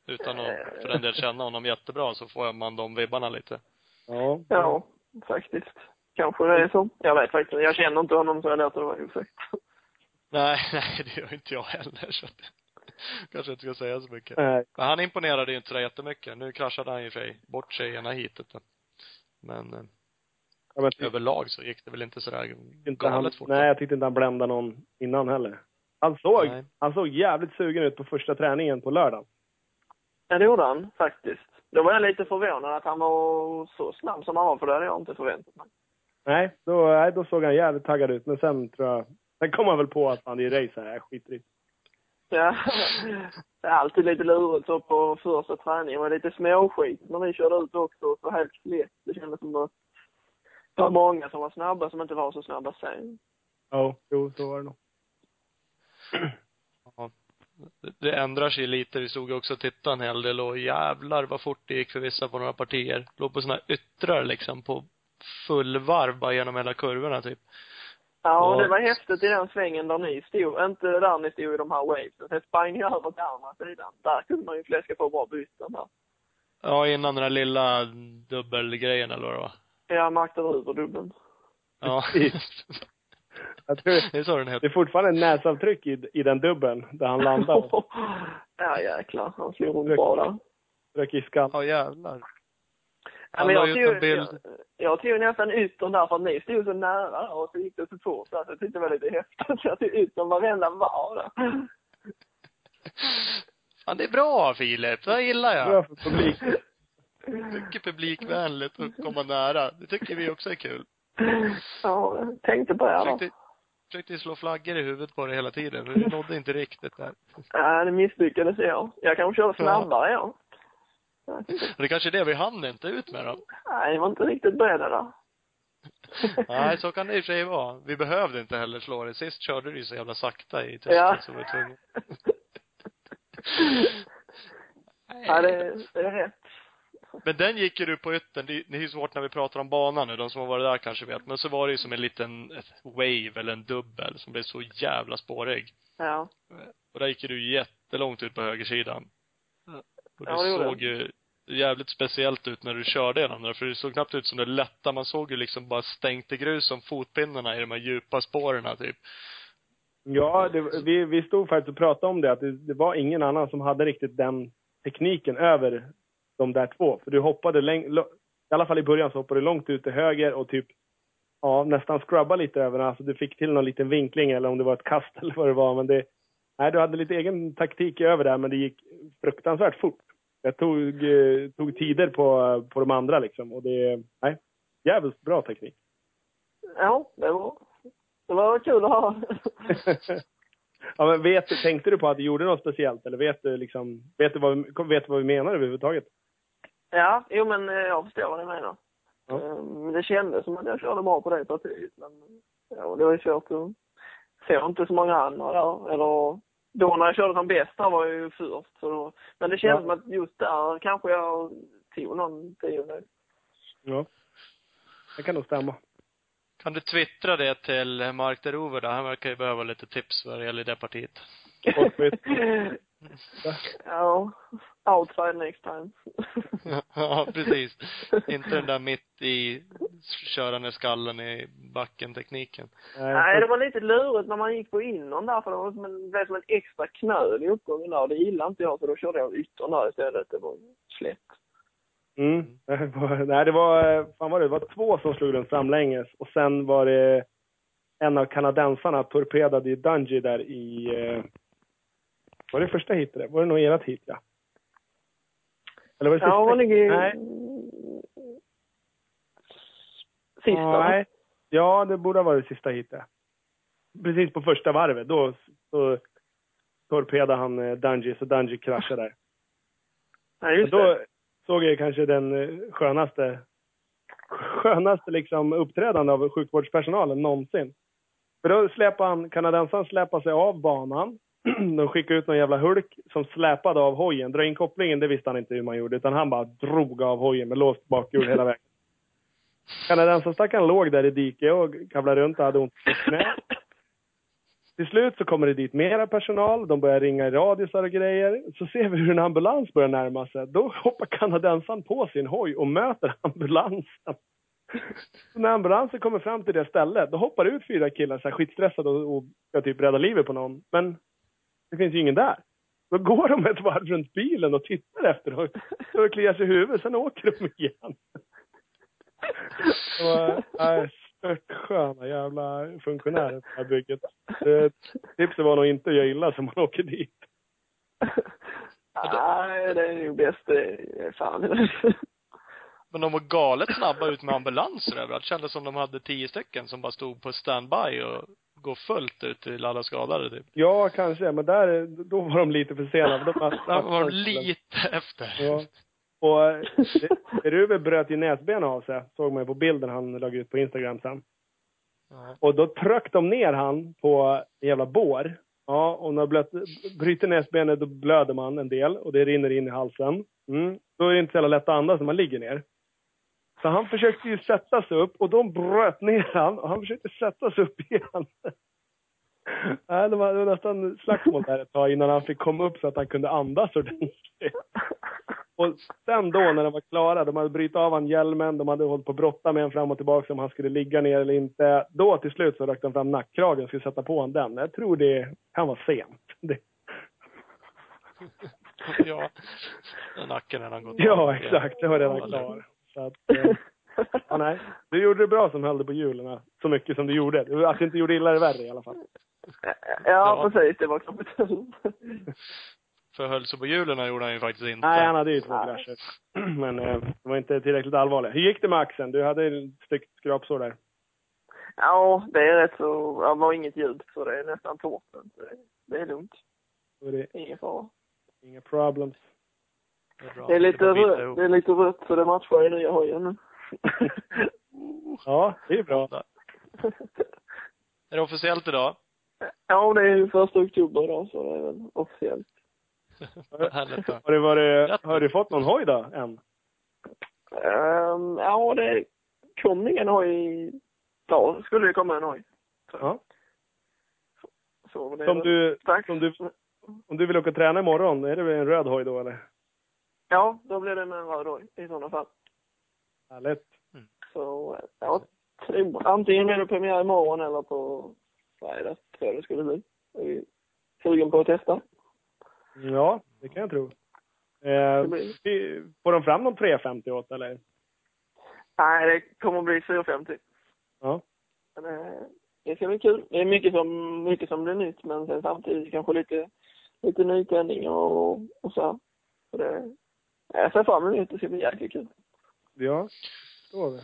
Utan att för den del känna honom jättebra så får man de vibbarna lite. Ja. Ja, faktiskt. Kanske det är så. Jag vet faktiskt. Jag känner inte honom så jag låter det vara osagt. Nej, nej det gör inte jag heller så att Kanske inte ska säga så mycket. Nej. Men han imponerade ju inte så jättemycket. Nu kraschade han ju för sig bort sig i ena heatet. Men eh, Ja, men överlag så gick det väl inte sådär inte han, galet fort. nej, jag tyckte inte han bländade någon innan heller. Han såg, Nej. han såg jävligt sugen ut på första träningen på lördagen. Ja, det gjorde han faktiskt. Då var jag lite förvånad att han var så snabb som han var, för det hade jag inte förväntat mig. Nej, då, nej, då såg han jävligt taggad ut. Men sen tror jag, sen kom han väl på att han i race här, skiter i. Ja, det är alltid lite lurigt så på första träningen. Det var lite småskit när vi körde ut också, så helt lätt. Det kändes som att det var många som var snabba som inte var så snabba sen. Ja, jo, så var det nog. Ja. Det- ändrar sig lite. Vi ju också och tittade en hel del och jävlar vad fort det gick för vissa på några partier. Låg på såna yttrar liksom på full varv bara genom hela kurvorna typ. Ja, och det var häftigt i den svängen där ni stod. Inte där ni stod i de här wavesen. Sen sprang ni över till andra sidan. Där kunde man ju fläska på bra byten där. Ja, innan den där lilla dubbelgrejen eller vad det var. Ja, Mark över dubbeln. Ja. Jag tror, det är så den det heter. är fortfarande näsavtryck i, i den dubben där han landade. ja, jäklar. Han slog runt bra där. Rök i skallen. Ja, jävlar. Ja, Han men jag ut tog, jag, jag tog nästan yttern där för att ni stod så nära och så gick det så fort så jag tyckte det var lite häftigt. Så jag tog yttern varenda var där. Fan, det är bra Filip. Det gillar jag. Bra för publik. Mycket publikvänligt att komma nära. Det tycker vi också är kul. Ja, jag tänkte på det då. Försökte, försökte slå flaggor i huvudet på det hela tiden, men vi nådde inte riktigt där. Ja, det misslyckades jag. Jag kanske körde snabbare, ja. Det kanske är det vi hann inte ut med då. Nej, jag var inte riktigt beredda där. Nej, så kan det i och för sig vara. Vi behövde inte heller slå det. Sist körde du ju så jävla sakta i Tyskland Ja. så vi var tvungna. Ja, det, det är rätt. Men den gick ju du på yttern. Det det är ju svårt när vi pratar om banan nu. De som har varit där kanske vet. Men så var det ju som en liten wave eller en dubbel som blev så jävla spårig. Ja. Och där gick ju du jättelångt ut på högersidan. Och det, Ja, det såg ju jävligt speciellt ut när du körde genom där. För det såg knappt ut som det lätta. Man såg ju liksom bara stängt i grus som fotpinnarna i de här djupa spåren typ. Ja, det, vi, vi stod faktiskt och pratade om det, att det, det var ingen annan som hade riktigt den tekniken över de där två. För du hoppade läng, i alla fall i början så hoppade du långt ut till höger och typ, ja, nästan scrubba lite över den. Alltså du fick till någon liten vinkling eller om det var ett kast eller vad det var. Men det, nej, du hade lite egen taktik över där, men det gick fruktansvärt fort. Jag tog, eh, tog tider på, på de andra liksom och det, nej, jävligt bra teknik. Ja, det var, det var kul att höra. ja, men vet, tänkte du på att du gjorde något speciellt eller vet du liksom, vet du vad, vet du vad vi menar överhuvudtaget? Ja, jo men eh, jag förstår vad ni menar. Ja. Eh, Men det kändes som att jag körde bra på det partiet. Men ja, det var ju svårt att få inte så många andra där. Eller då när jag körde som bäst där var jag ju först. Så då, men det kändes Ja. som att just där kanske jag tog någon tiondel. Ja. Det kan nog stämma. Kan du twittra det till Mark Derover där? Han verkar ju behöva lite tips vad det gäller det partiet. Ja, outside next time. ja, precis. Inte den där mitt i körande skallen i backen-tekniken. Nej, det var lite lurigt när man gick på innern där för det var som en, det blev som en extra knöl i uppgången där. Det gillade inte jag så då körde jag yttern där istället. Det var slätt. Mm. Det var- Nej, det var, fan var det, det var två som slog den framlänges och sen var det en av kanadensarna torpedade i Dungey där i, eh, var det första det? Var det nog ert hit, ja? Eller var det sista? Ja, vad ligger Nej. Sista? Nej. Ja, det borde ha varit sista heatet. Precis på första varvet, då så torpedade han eh, Dungey, så Dungey kraschade där. Och just då det. såg jag kanske den eh, skönaste, skönaste liksom uppträdande av sjukvårdspersonalen någonsin. För då släpade han, kanadensaren släpade sig av banan. De skickade ut någon jävla hulk som släpade av hojen. Dra in kopplingen, det visste han inte hur man gjorde. Utan han bara drog av hojen med låst bakhjul hela vägen. Kanadensarstackaren låg där i diket och kavlade runt och hade ont i knä. Till slut så kommer det dit mera personal, de börjar ringa i radiosar och grejer. Så ser vi hur en ambulans börjar närma sig. Då hoppar kanadensaren på sin hoj och möter ambulansen. Så när ambulansen kommer fram till det stället, då hoppar det ut fyra killar så här skitstressade och, och ska typ rädda livet på någon. Men det finns ju ingen där. Då går de ett varv runt bilen och tittar efter och står och kliar sig i huvudet, sen åker de igen. Och, nej, störtsköna jävla funktionärer på det här bygget. Tipset var nog inte att göra illa som man åker dit. Nej, det är ju bäst. Fan. Men de var galet snabba ut med ambulanser överallt. Kändes som de hade tio stycken som bara stod på standby och går fullt ut till alla skadade typ. Ja, kanske. Men där, då var de lite för sena. För de var, De var lite efter. Ja. Och eh, Ruve bröt ju näsben av sig, såg man ju på bilden han lade ut på Instagram sen. Ja. Och då tryckte de ner han på en jävla bår. Ja, och när blöt, bryter näsbenet då blöder man en del och det rinner in i halsen. Mm. Då är det inte så jävla lätt att andas när man ligger ner. Så han försökte ju sätta sig upp och de bröt ner han och han försökte sätta sig upp igen. Nej, det var, det var nästan slagsmål där ett tag innan han fick komma upp så att han kunde andas ordentligt. Och sen då när de var klara, de hade brutit av han hjälmen, de hade hållit på att brotta med en fram och tillbaka om han skulle ligga ner eller inte. Då till slut så rökte de fram nackkragen och skulle sätta på honom den. Jag tror det kan vara sent. Det, ja. Nacken han gått ja, av. exakt. Det var redan klar. Så att, eh, ja, nej. Du gjorde det bra som höll dig på hjulen så mycket som du gjorde. Du- Att du inte gjorde illa det värre i alla fall. Ja, Ja. precis. Det var tur. För höll sig på hjulen gjorde han ju faktiskt inte. Nej, han hade ju två krascher. Men eh, det var inte tillräckligt allvarligt. Hur gick det med axeln? Du hade ett styggt skrapsår där. Ja, det är rätt så... Det var inget ljud, så det är nästan torrt. Det, det är lugnt. Det är Ingen fara. inga problems. Det är, bra. Det är lite rött, det är lite rött så det matchar i nya hojen. Ja, det är bra. Är det officiellt idag? ja, det är ju första oktober idag så det är väl officiellt. Härligt då. Har du, varit, har du fått någon hoj då, än? Um, ja, det kom ingen hoj. Ja, det skulle ju komma en hoj. Ja. Så det är Som väl du, strax. som du, om du vill åka och träna imorgon, är det väl en röd hoj då eller? Ja, då blir det med en röd hoj i sådana fall. Härligt. Så ja, tror, antingen blir det premiär imorgon eller på fredag, tror jag det skulle bli. Är vi sugen på att testa? Ja, det kan jag tro. Det Eh, blir- får de fram någon 350 åt eller? Nej, det kommer att bli 450. Ja. Men, eh, det ska bli kul. Det är mycket som, mycket som blir nytt, men sen samtidigt kanske lite, lite nytändningar och, och så. här. så det, jag ser fram emot det. Det ska bli jäkligt kul. Ja, så det.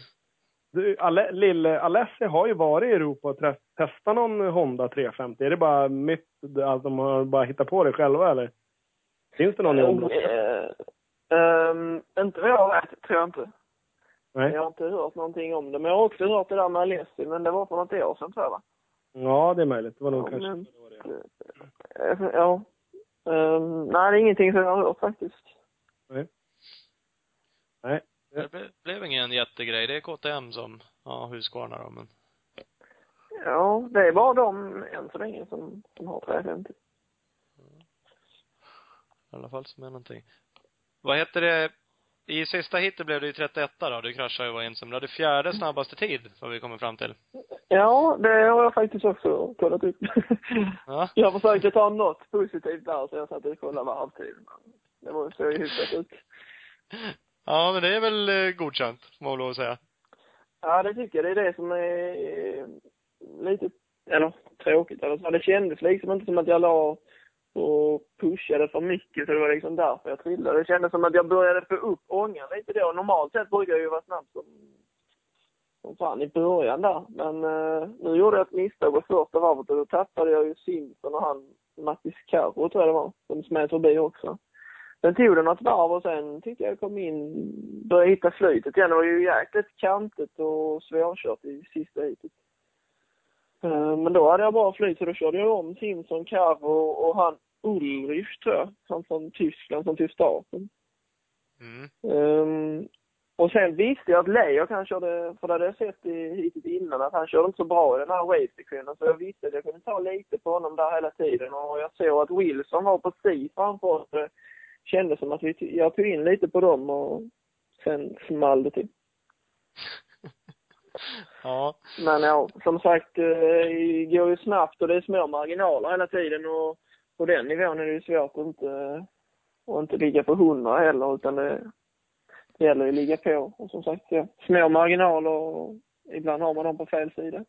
Du, Ale, lille Alessi har ju varit i Europa och testat någon Honda 350. Är det bara mitt, att de har bara hittat på det själva eller? Finns det någon i området? Eh, ehm, inte vad jag vet, tror jag inte. Nej. Jag har inte hört någonting om det. Men jag har också hört det där med Alessi, men det var för något år sedan tror jag va? Ja, det är möjligt. Det var nog Ja, kanske men- det var det. Eh, Ja. Ehm, nej, det är ingenting som jag har hört faktiskt. Nej. Nej. Det ble- blev ingen jättegrej. Det är KTM som har Husqvarna då, men Ja, det är bara de än så länge som, som har 350. i alla fall som är någonting. Vad heter det? I sista hitet blev det ju 31 då. Du kraschade ju och var ensam. Du hade fjärde snabbaste tid, vad vi kommer fram till. Ja, det har jag faktiskt också kollat upp. Ja. jag försökte ta något positivt där, så jag satt och kollade varvtiden. Det var så hyfsat ut. Ja, men det är väl eh, godkänt, får man lov att säga. Ja, det tycker jag. Det är det som är eh, lite, eller tråkigt eller så. Det kändes liksom inte som att jag la och pushade för mycket, så det var liksom därför jag trillade. Det kändes som att jag började få upp ångan lite då. Normalt sett brukar jag ju vara snabb som, som fan i början där. Men eh, nu gjorde jag ett misstag på första varvet och då tappade jag ju Simpson och han, Mattis Carro tror jag det var, som smet förbi också. Sen tog det något varv och sen tyckte jag kom in, började hitta flytet igen. Det var ju jäkligt kantigt och svårkört i sista heatet. Eh, Men då hade jag bra flyt så då körde jag om Simpson, Carro och han Ulrich tror jag, han från Tyskland som tog starten. Mm. Um, och sen visste jag att Leo han körde, för det hade jag sett i heatet innan, att han körde inte så bra i den här wave-sektionen. Så jag visste att jag kunde ta lite på honom där hela tiden. Och jag såg att Wilson var precis framför kändes som att vi, jag tog in lite på dem och sen small det till. Ja. Men ja, som sagt, eh, det går ju snabbt och det är små marginaler hela tiden och på den nivån är det ju svårt att inte, att inte ligga på 100 heller, utan det, det gäller ju att ligga på. Och som sagt, ja, små marginaler och ibland har man dem på fel sida.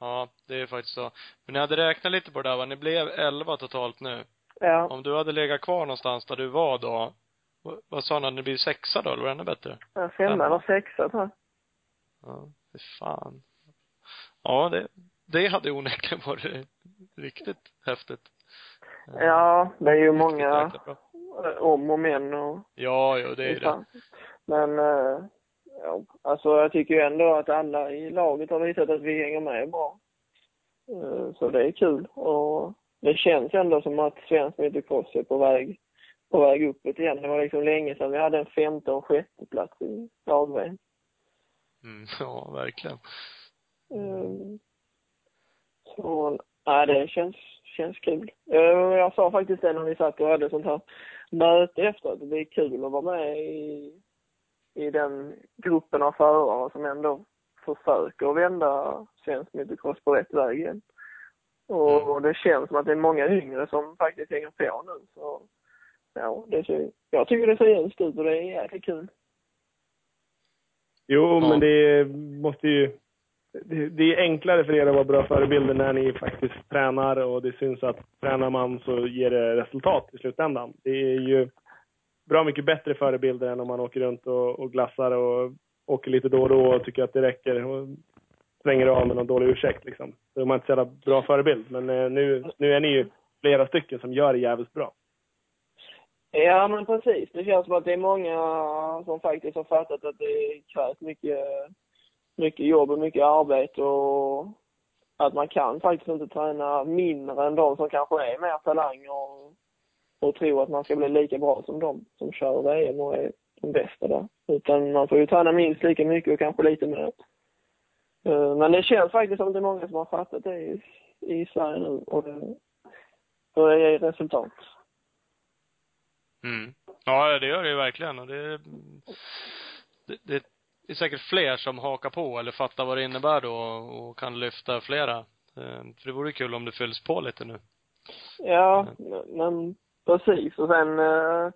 Ja, det är faktiskt så. Men ni hade räknat lite på det där va? Ni blev 11 totalt nu. Ja. Om du hade legat kvar någonstans där du var då, vad, sa ni, hade ni blivit sexa då, eller var det ännu bättre? Ja, Femma eller sexa tror jag. Ja, fy fan. Ja, det, det hade onekligen varit riktigt häftigt. Ja, det är ju Riktigt många eh, om och men och Ja, jo, det är det. Men, eh, ja, alltså jag tycker ju ändå att alla i laget har visat att vi hänger med bra. Eh, Så det är kul och det känns ändå som att svensk motocross är på väg, på väg uppåt igen. Det var liksom länge sedan vi hade en femte och sjätte plats i lag Mm, ja, verkligen. Mm. Så, nej det känns, känns kul. Eh, Jag sa faktiskt det när vi satt och hade sånt här möte efter att det är kul att vara med i, i den gruppen av förare som ändå försöker vända svensk motocross på rätt väg igen. Och, och det känns som att det är många yngre som faktiskt hänger på nu. Så, ja, det ser, jag tycker det ser ljust ut och det är jäkligt kul. Jo, Ja. men det måste ju... Det, det är enklare för er att vara bra förebilder när ni faktiskt tränar och det syns att tränar man så ger det resultat i slutändan. Det är ju bra mycket bättre förebilder än om man åker runt och, och glassar och åker lite då och då och tycker att det räcker och svänger av med någon dålig ursäkt liksom. Då är man inte så jävla bra förebild. Men eh, nu, nu är ni ju flera stycken som gör det jävligt bra. Ja, men precis. Det känns som att det är många som faktiskt har fattat att det krävs mycket, mycket jobb och mycket arbete och att man kan faktiskt inte träna mindre än de som kanske är mer talanger och, och tro att man ska bli lika bra som de som kör VM och är de bästa där. Utan man får ju träna minst lika mycket och kanske lite mer. Eh, Men det känns faktiskt som att det är många som har fattat det i, i Sverige nu och det, det ger resultat. Mm. Ja, det gör det ju verkligen och det, det, det är säkert fler som hakar på eller fattar vad det innebär då och kan lyfta flera. Eh, För det vore kul om det fylls på lite nu. Ja, men precis. Och sen, eh,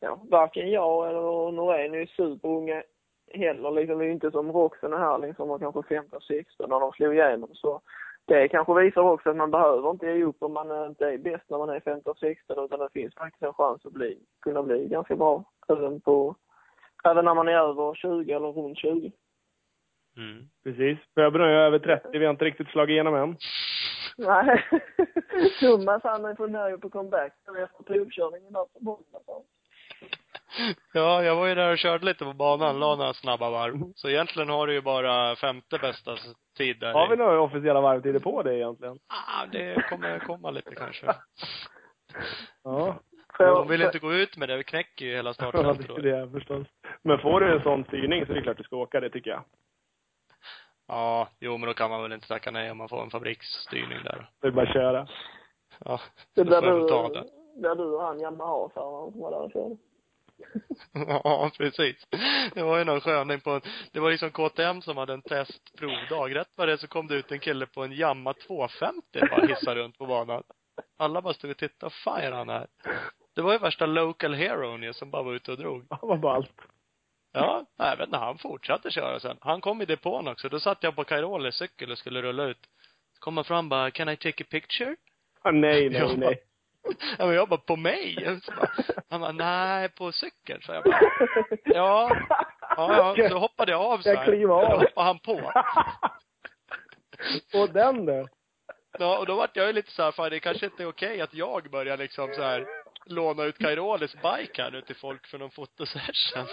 ja, varken jag eller Norén är ju superunga heller. Liksom, det är inte som Roxen och Herling som var kanske 15, 16 när de slog igenom. Så det kanske visar också att man behöver inte ge upp om man inte är bäst när man är 15, 16 utan det finns faktiskt en chans att bli, kunna bli ganska bra även på, även när man är över 20 eller runt 20. Mm. Precis. Föberna är över 30. Vi har inte riktigt slagit igenom än. Nej. Thomas han är funderar på comeback efter provkörningen där på måndag. Ja, jag var ju där och körde lite på banan, la några snabba varv. Så egentligen har du ju bara femte bästa tid där. Har vi några officiella varvtider på det egentligen? Ah, det kommer komma lite kanske. Ja. De vill inte gå ut med det, vi knäcker ju hela Ja, startfältet det då. är det förstås. Men får du en sån styrning så är det klart du ska åka, det tycker jag. Ja, jo men då kan man väl inte tacka nej om man får en fabriksstyrning där. Det är bara att köra. Ja. Det då blir får jag du, väl ta det. där du och han Yamaha-föraren som var där och körde. Ja, precis. Det var ju någon sköning på en, det var liksom KTM som hade en testprovdag. Rätt vad det är så kom det ut en kille på en Yamaha 250 bara hissade runt på banan. Alla bara stod och tittade, fan gör han här? Det var ju värsta local heroen ju som bara var ute och drog. Ja, vad ballt. Ja, nej, jag vet inte, han fortsatte köra sen. Han kom i depån också. Då satt jag på Cairoles cykel och skulle rulla ut. Så kom han fram bara, can I take a picture? Ah, nej, nej, nej. Ja, men jag bara, på mig? Bara, han bara, nej, på cykeln. Så jag bara, ja, ja, ja. Så hoppade jag av så Jag här. kliver av. Då hoppade han på. Och den då? Ja, och då vart jag ju lite så här, fan det kanske inte är okej att jag börjar liksom så här låna ut Cairoles bike här nu till folk för någon fotosession.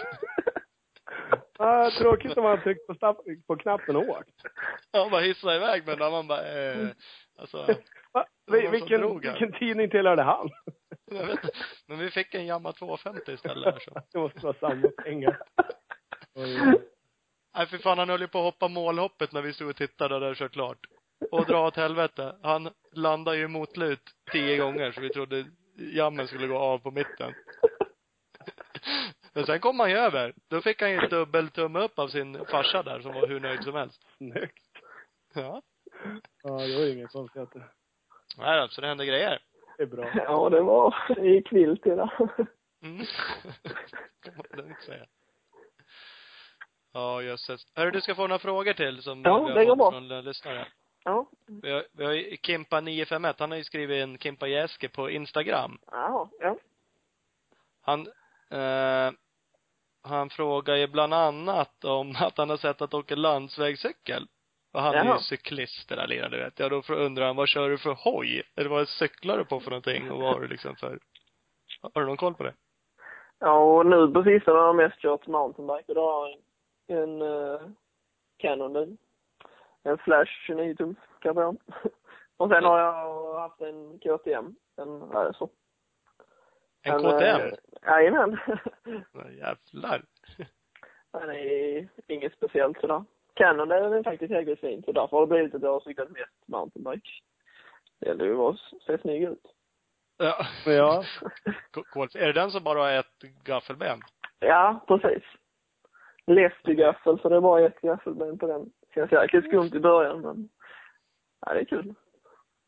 Ah, tråkigt om man tryckt på, stapp- på knappen och åkt. Han bara hissade iväg men man bara, eh, alltså, Vi- Vilken, vilken tidning tillhörde han? jag vet inte. Men vi fick en Yamaha 250 istället här så. Det måste vara samma pengar. Nej för fan han höll ju på att hoppa målhoppet när vi stod och tittade kört klart. Och dra åt helvete. Han landade ju motlut tio gånger så vi trodde jammen skulle gå av på mitten. Men sen kom han ju över. Då fick han ju dubbel tumme upp av sin farsa där som var hur nöjd som helst. Snyggt. Ja. Ja, det var ju inga konstigheter. Nej då, så det hände grejer. Det är bra. Ja, det var, det gick vilt i det. Mm. kan man säga. Ja, jösses. Hörru, du ska få några frågor till som Ja, vi det har går fått bra. från lyssnare. Ja. Vi har, vi har ju Kimpa951, han har ju skrivit en Kimpa Jäske på Instagram. Jaha, ja. Han, eh, han frågar ju bland annat om att han har sett att åka landsvägscykel. Och han är ju Jaha. cyklist det där lilla, du vet. Ja, då undrar han, vad kör du för hoj? Eller vad cyklar du på för någonting? Och vad har du liksom för, har du någon koll på det? Ja, och nu på sistone har jag mest kört mountainbike och då har jag en uh, Canon En Flash 29 tums carbon. och sen har jag haft en KTM, en racer. En Men, KTM? eh, Jajamän. Ja, Jävlar. Det är inget speciellt sådär. Canon är faktiskt jäkligt fin, så därför har det blivit att jag har cyklat mest mountainbike. Det gäller ju att se snygg ut. Ja. Ja. Kol. Är det den som bara har ett gaffelben? Ja, precis. Lefty-gaffel, så det är bara ett gaffelben på den. Känns jäkligt skumt i början, men ja, det är kul.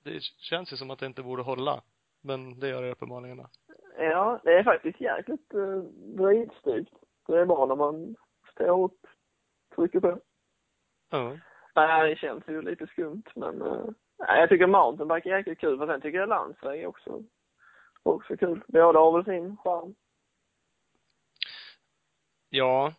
Det känns ju som att det inte borde hålla. Men det gör det uppenbarligen. Ja, det är faktiskt jäkligt uh, vridstyrt. Det är bra när man står upp, trycker på. Ja. Nej, det känns ju lite skumt, men uh, nej, jag tycker mountainbike är jäkligt kul, för sen tycker jag landsväg är också, också kul. Båda har väl sin charm. Ja.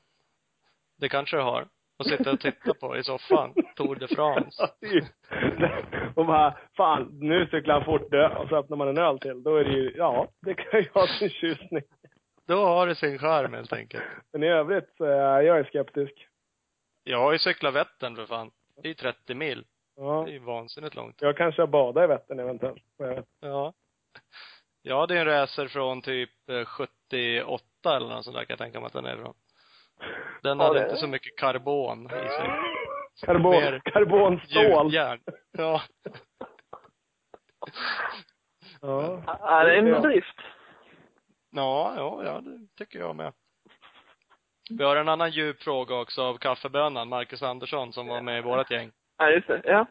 Det kanske det har. Och sitta och titta på i soffan. Tour de France. Det och bara, fan, nu cyklar han fort dö. Och så öppnar man en öl till. Då är det ju, ja, det kan ju ha sin tjusning. Då har det sin charm helt enkelt. Men i övrigt jag är skeptisk. Jag har ju cyklat Vättern för fan. Det är ju 30 mil. Ja. Det är ju vansinnigt långt. Jag kanske har badat i Vättern eventuellt. Ja. Ja, det är en racer från typ eh, 78 eller något sånt där kan jag tänka mig att den är från. Den Ja, hade inte så mycket karbon i sig. Karbon, Mer karbonstål. Gjutjärn. Ja. Ja. Ja, det är en bedrift. Ja, ja, ja, det tycker jag med. Vi har en annan djup fråga också av kaffebönan, Marcus Andersson, som var med i vårat gäng. Ja, just det. Ja.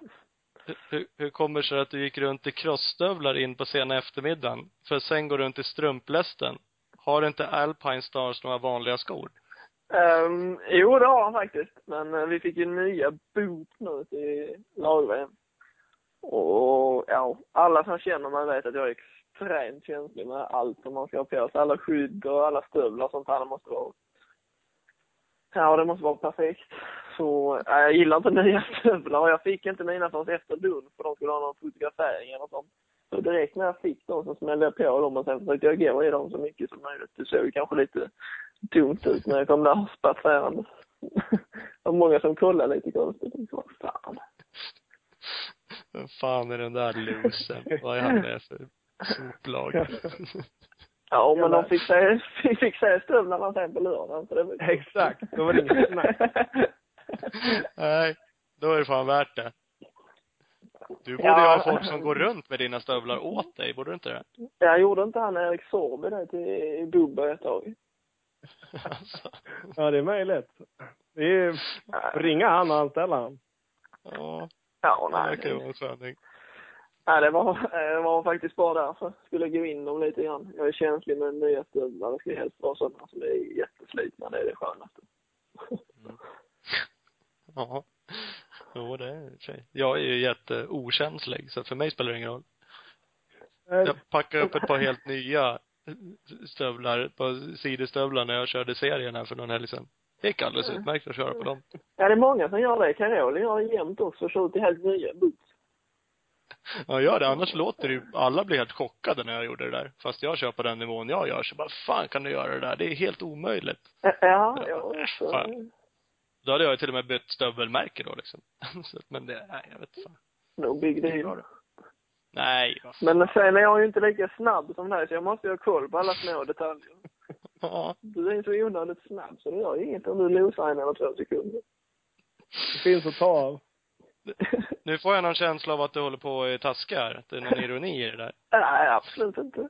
Hur, hur kommer det sig att du gick runt i crossstövlar in på sena eftermiddagen, för sen gå runt i strumplästen? Har inte Alpine Stars några vanliga skor? Um, jo, det har han faktiskt. Men eh, vi fick ju nya boot nu till lag Och ja, alla som känner mig vet att jag är extremt känslig med allt som man ska ha på sig. Alla skydd och alla stövlar och sånt här. Det måste vara Ja, det måste vara perfekt. Så, ja, jag gillar inte nya stövlar och jag fick inte mina förrän efter lunch för de skulle ha någon fotografering eller sånt. Så direkt när jag fick dem så smällde jag på dem och sen försökte jag gå i dem så mycket som möjligt. Det såg kanske lite tomt ut när jag kom där spatserande. Det var många som kollade lite konstigt. Vad fan. Vem fan är den där losen? Vad är han med för soplag? Ja, men de fick se, fick se stövlarna sen på lördagen. Så det var... Exakt. Då var det inget snack. Nej, då är det fan värt det. Du borde Ja. ju ha folk som går runt med dina stövlar åt dig, borde du inte det? Jag gjorde inte han Erik Sorby det till Bubba ett tag? Alltså, Ja, det är möjligt. Det är ju, ringa han och anställa han. ja, Ja, det nej. verkar ju vara en Nej, det var, det var faktiskt bara därför. Skulle gå in dem lite grann. Jag är känslig med nya stövlar. Det ska helst vara sådana som är jätteslitna. Det är det skönaste. Ja. Jo, det är sig. Jag är ju jätteokänslig, så för mig spelar det ingen roll. Eh, Jag packade upp ett par helt nya stövlar, par sidostövlar när jag körde serien här för någon helg sedan. Det gick alldeles utmärkt att köra på dem. Ja, det är många som gör det. Carolen gör det jämt också. och Kör ut i helt nya boots. Ja, gör det. Annars låter det ju, alla blir helt chockade när jag gjorde det där. Fast jag kör på den nivån jag gör, så bara, fan kan du göra det där? Det är helt omöjligt. Ja, ja, ja. Då hade jag ju till och med bytt stövelmärke då liksom. Men det, nej, jag vet inte fan. no big deal. det. Nej, vad fan. Men sen är jag ju inte lika snabb som dig, så jag måste ju ha koll på alla små detaljer. Ja. Du är så onödigt snabb, så det gör inget om du losar en eller två sekunder. Det finns att ta av. Nu får jag någon känsla av att du håller på i taskar. Att det är någon ironi i det där. Nej, absolut inte.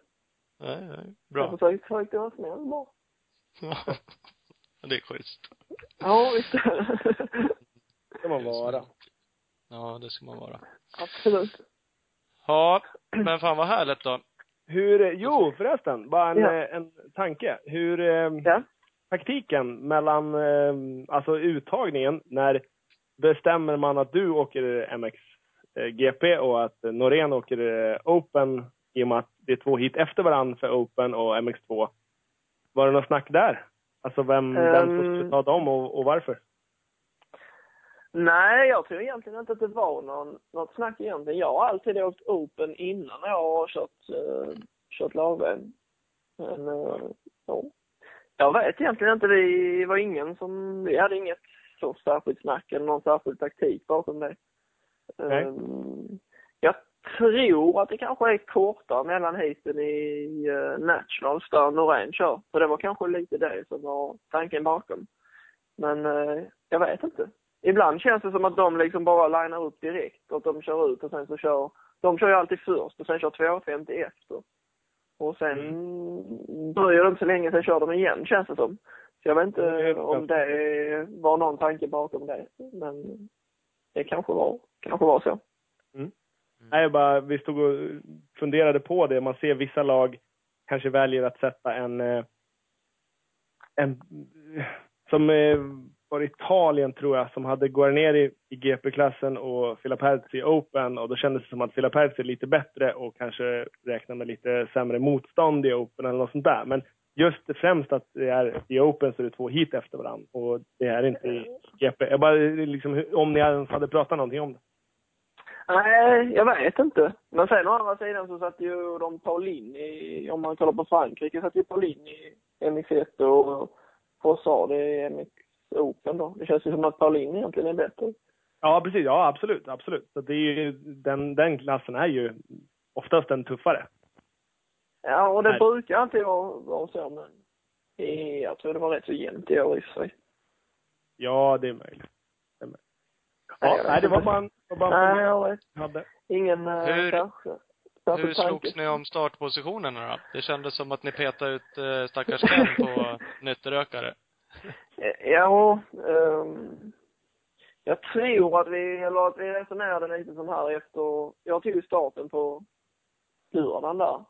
Nej, nej. Jag Bra. försökte, försökte vara snäll bara. Ja. Det är schysst. Ja, visst. Det ska man vara. Ja, det ska man vara. absolut. Ja, men fan vad härligt då. Hur, jo förresten, bara en, Ja. eh, en tanke. Hur, eh, Ja. taktiken mellan, eh, alltså uttagningen, när bestämmer man att du åker MX eh, GP och att Norén åker Open i och med att det är två hit efter varandra för Open och MX2. Var det något snack där? Alltså vem, vem som Ehm. skulle ta dem och, och varför? Nej, jag tror egentligen inte att det var någon, något snack egentligen. Jag har alltid åkt Open innan jag har kört, uh, kört lag-VM. Men, uh, ja. Jag vet egentligen inte. Vi var ingen som, vi hade inget så särskilt snack eller någon särskild taktik bakom det. Nej. Ehm, jag tror att det kanske är kortare mellan heaten i uh, Nationals där Norén kör. Så det var kanske lite det som var tanken bakom. Men eh, jag vet inte. Ibland känns det som att de liksom bara linar upp direkt och att de kör ut och sen så kör, de kör ju alltid först och sen kör 250 efter. Och sen dröjer det inte så länge, sen kör de igen känns det som. Jag vet inte Mm, om det var någon tanke bakom det. Men det kanske var, kanske var så. Nej, jag bara, vi stod och funderade på det. Man ser vissa lag kanske väljer att sätta en, eh, en som eh, var Italien tror jag, som hade Guarneri i GP-klassen och Fila Perz i Open och då kändes det som att Fila Perz är lite bättre och kanske räknar med lite sämre motstånd i Open eller något sånt där. Men just främst att det är i Open så är det två hit efter varandra och det är inte i GP. Jag bara liksom, om ni ens hade pratat någonting om det. Nej, jag vet inte. Men sen å andra sidan så satt ju de Paulin i, om man kollar på Frankrike, satt ju Paulin i MX1 och Fossard i MX Open då. Det känns ju som att Paulin egentligen är bättre. Ja, precis. Ja, absolut. absolut. Så det är ju, den, den klassen är ju oftast den tuffare. Ja, och det Nej. brukar alltid vara, vara så, men jag tror det var rätt så jämnt i år i och för sig. Ja, det är möjligt. Det är möjligt. Nej, Ja, nej, det var bara en, var bara Nej, jag hade. Ingen eh, Hur- kanske. Hur tanke. slogs ni om startpositionerna då? Det kändes som att ni petade ut eh, stackars Ken på nytterökare. Eh, Ja, ehm, jag tror att vi, eller att vi resonerade lite som här efter, jag tog starten på lördagen där.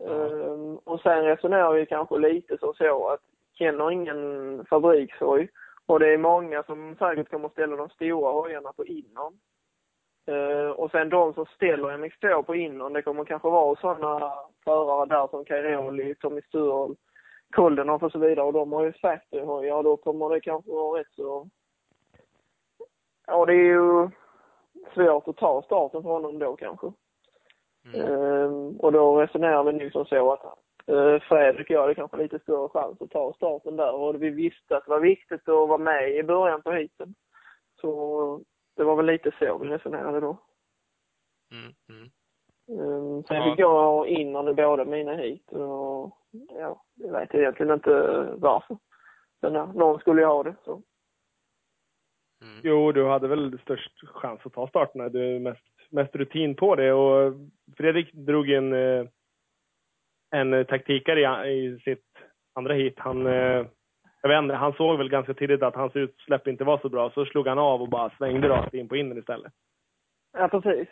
Ehm, och sen resonerar vi kanske lite som så att Ken har ingen fabrikshoj och det är många som säkert kommer att ställa de stora hojarna på innan. Uh, ehm, och sen de som ställer MX2 på innan, det kommer kanske vara sådana förare där som Cairoli, Tommy Sturl, Koldenhoff och så vidare och de har ju factoryhojar och då kommer det kanske vara rätt så... Ja, det är ju svårt att ta starten för honom då kanske. Mm. Ehm, och då resonerar vi nu som så att uh, Fredrik och jag hade kanske lite större chans att ta starten där och vi visste att det var viktigt att vara med i början på heaten. Så det var väl lite så vi resonerade då. Mm. Mm. Um, sen Ja. fick jag in under båda mina hit och ja, jag vet egentligen inte varför. Men ja, någon skulle ju ha det så. Mm. Jo, du hade väl störst chans att ta starterna. Du är mest, mest rutin på det och Fredrik drog en, eh, en eh, taktikare i, i sitt andra hit. Han, eh, jag vet inte, han såg väl ganska tidigt att hans utsläpp inte var så bra, så slog han av och bara svängde rakt in på innen istället. Ja, precis.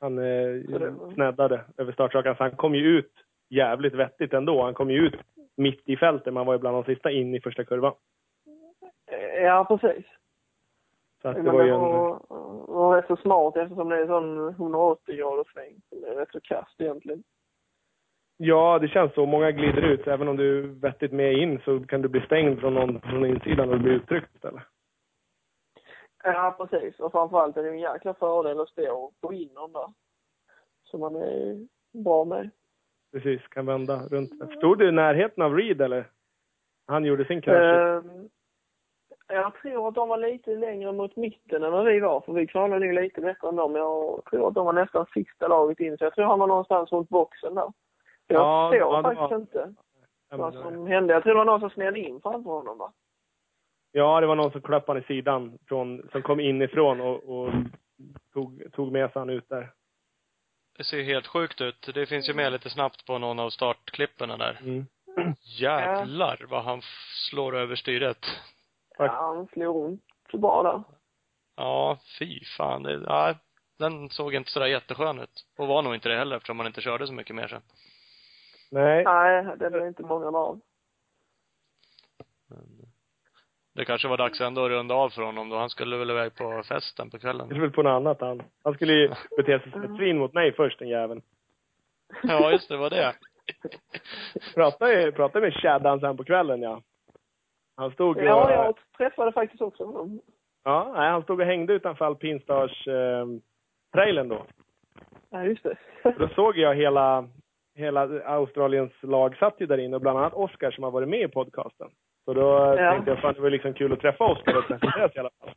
Han eh, sneddade över startsakan, så han kom ju ut jävligt vettigt ändå. Han kom ju ut mitt i fältet, man var ju bland de sista in i första kurvan. Ja, precis. Så att det var ju en... var, var rätt så smart eftersom det är en sån 180 graders sväng. Det är rätt så kast egentligen. Ja, det känns så. Många glider ut. Även om du är vettigt med in så kan du bli stängd från någon från insidan och bli uttryckt istället. Ja, precis. Och framförallt är det en jäkla fördel att stå på innan där. Så man är bra med. Precis, kan vända runt. Stod du i närheten av Reed eller? Han gjorde sin krasch. Ehm, jag tror att de var lite längre mot mitten än vad vi var, för vi kvalade nog lite bättre än dem. Jag tror att de var nästan sista laget in, så jag tror han var någonstans runt boxen där. Jag Ja, såg ja, faktiskt var- inte Ja, vad som hände. Jag tror det var någon som sned in framför honom va? Ja, det var någon som klappade han i sidan från, som kom inifrån och, och tog, tog med sig han ut där. Det ser helt sjukt ut. Det finns ju med lite snabbt på någon av startklipporna där. Mm. Jävlar vad han slår över styret. Tack. Ja, han slog ont så bra där. Ja, fy fan. Det, ja, den såg inte sådär jätteskön ut. Och var nog inte det heller eftersom man inte körde så mycket mer sen. Nej. Nej, det blev inte många av. Men det kanske var dags ändå att runda av för honom då. Han skulle väl iväg på festen på kvällen. skulle på något annat han. Han skulle ju bete sig som ett svin mot mig först, den jäveln. Ja, just det, var det. Pratade, pratade med Chaddan sen på kvällen, ja. Han stod och, Ja, jag träffade faktiskt också honom. Ja, nej, han stod och hängde utanför Alpinstars eh, trailern då. Ja, just det. Då såg jag hela, hela Australiens lag satt ju där inne och bland annat Oscar som har varit med i podcasten. Så då Ja. tänkte jag, fan det var liksom kul att träffa Oscar och presenteras i alla fall.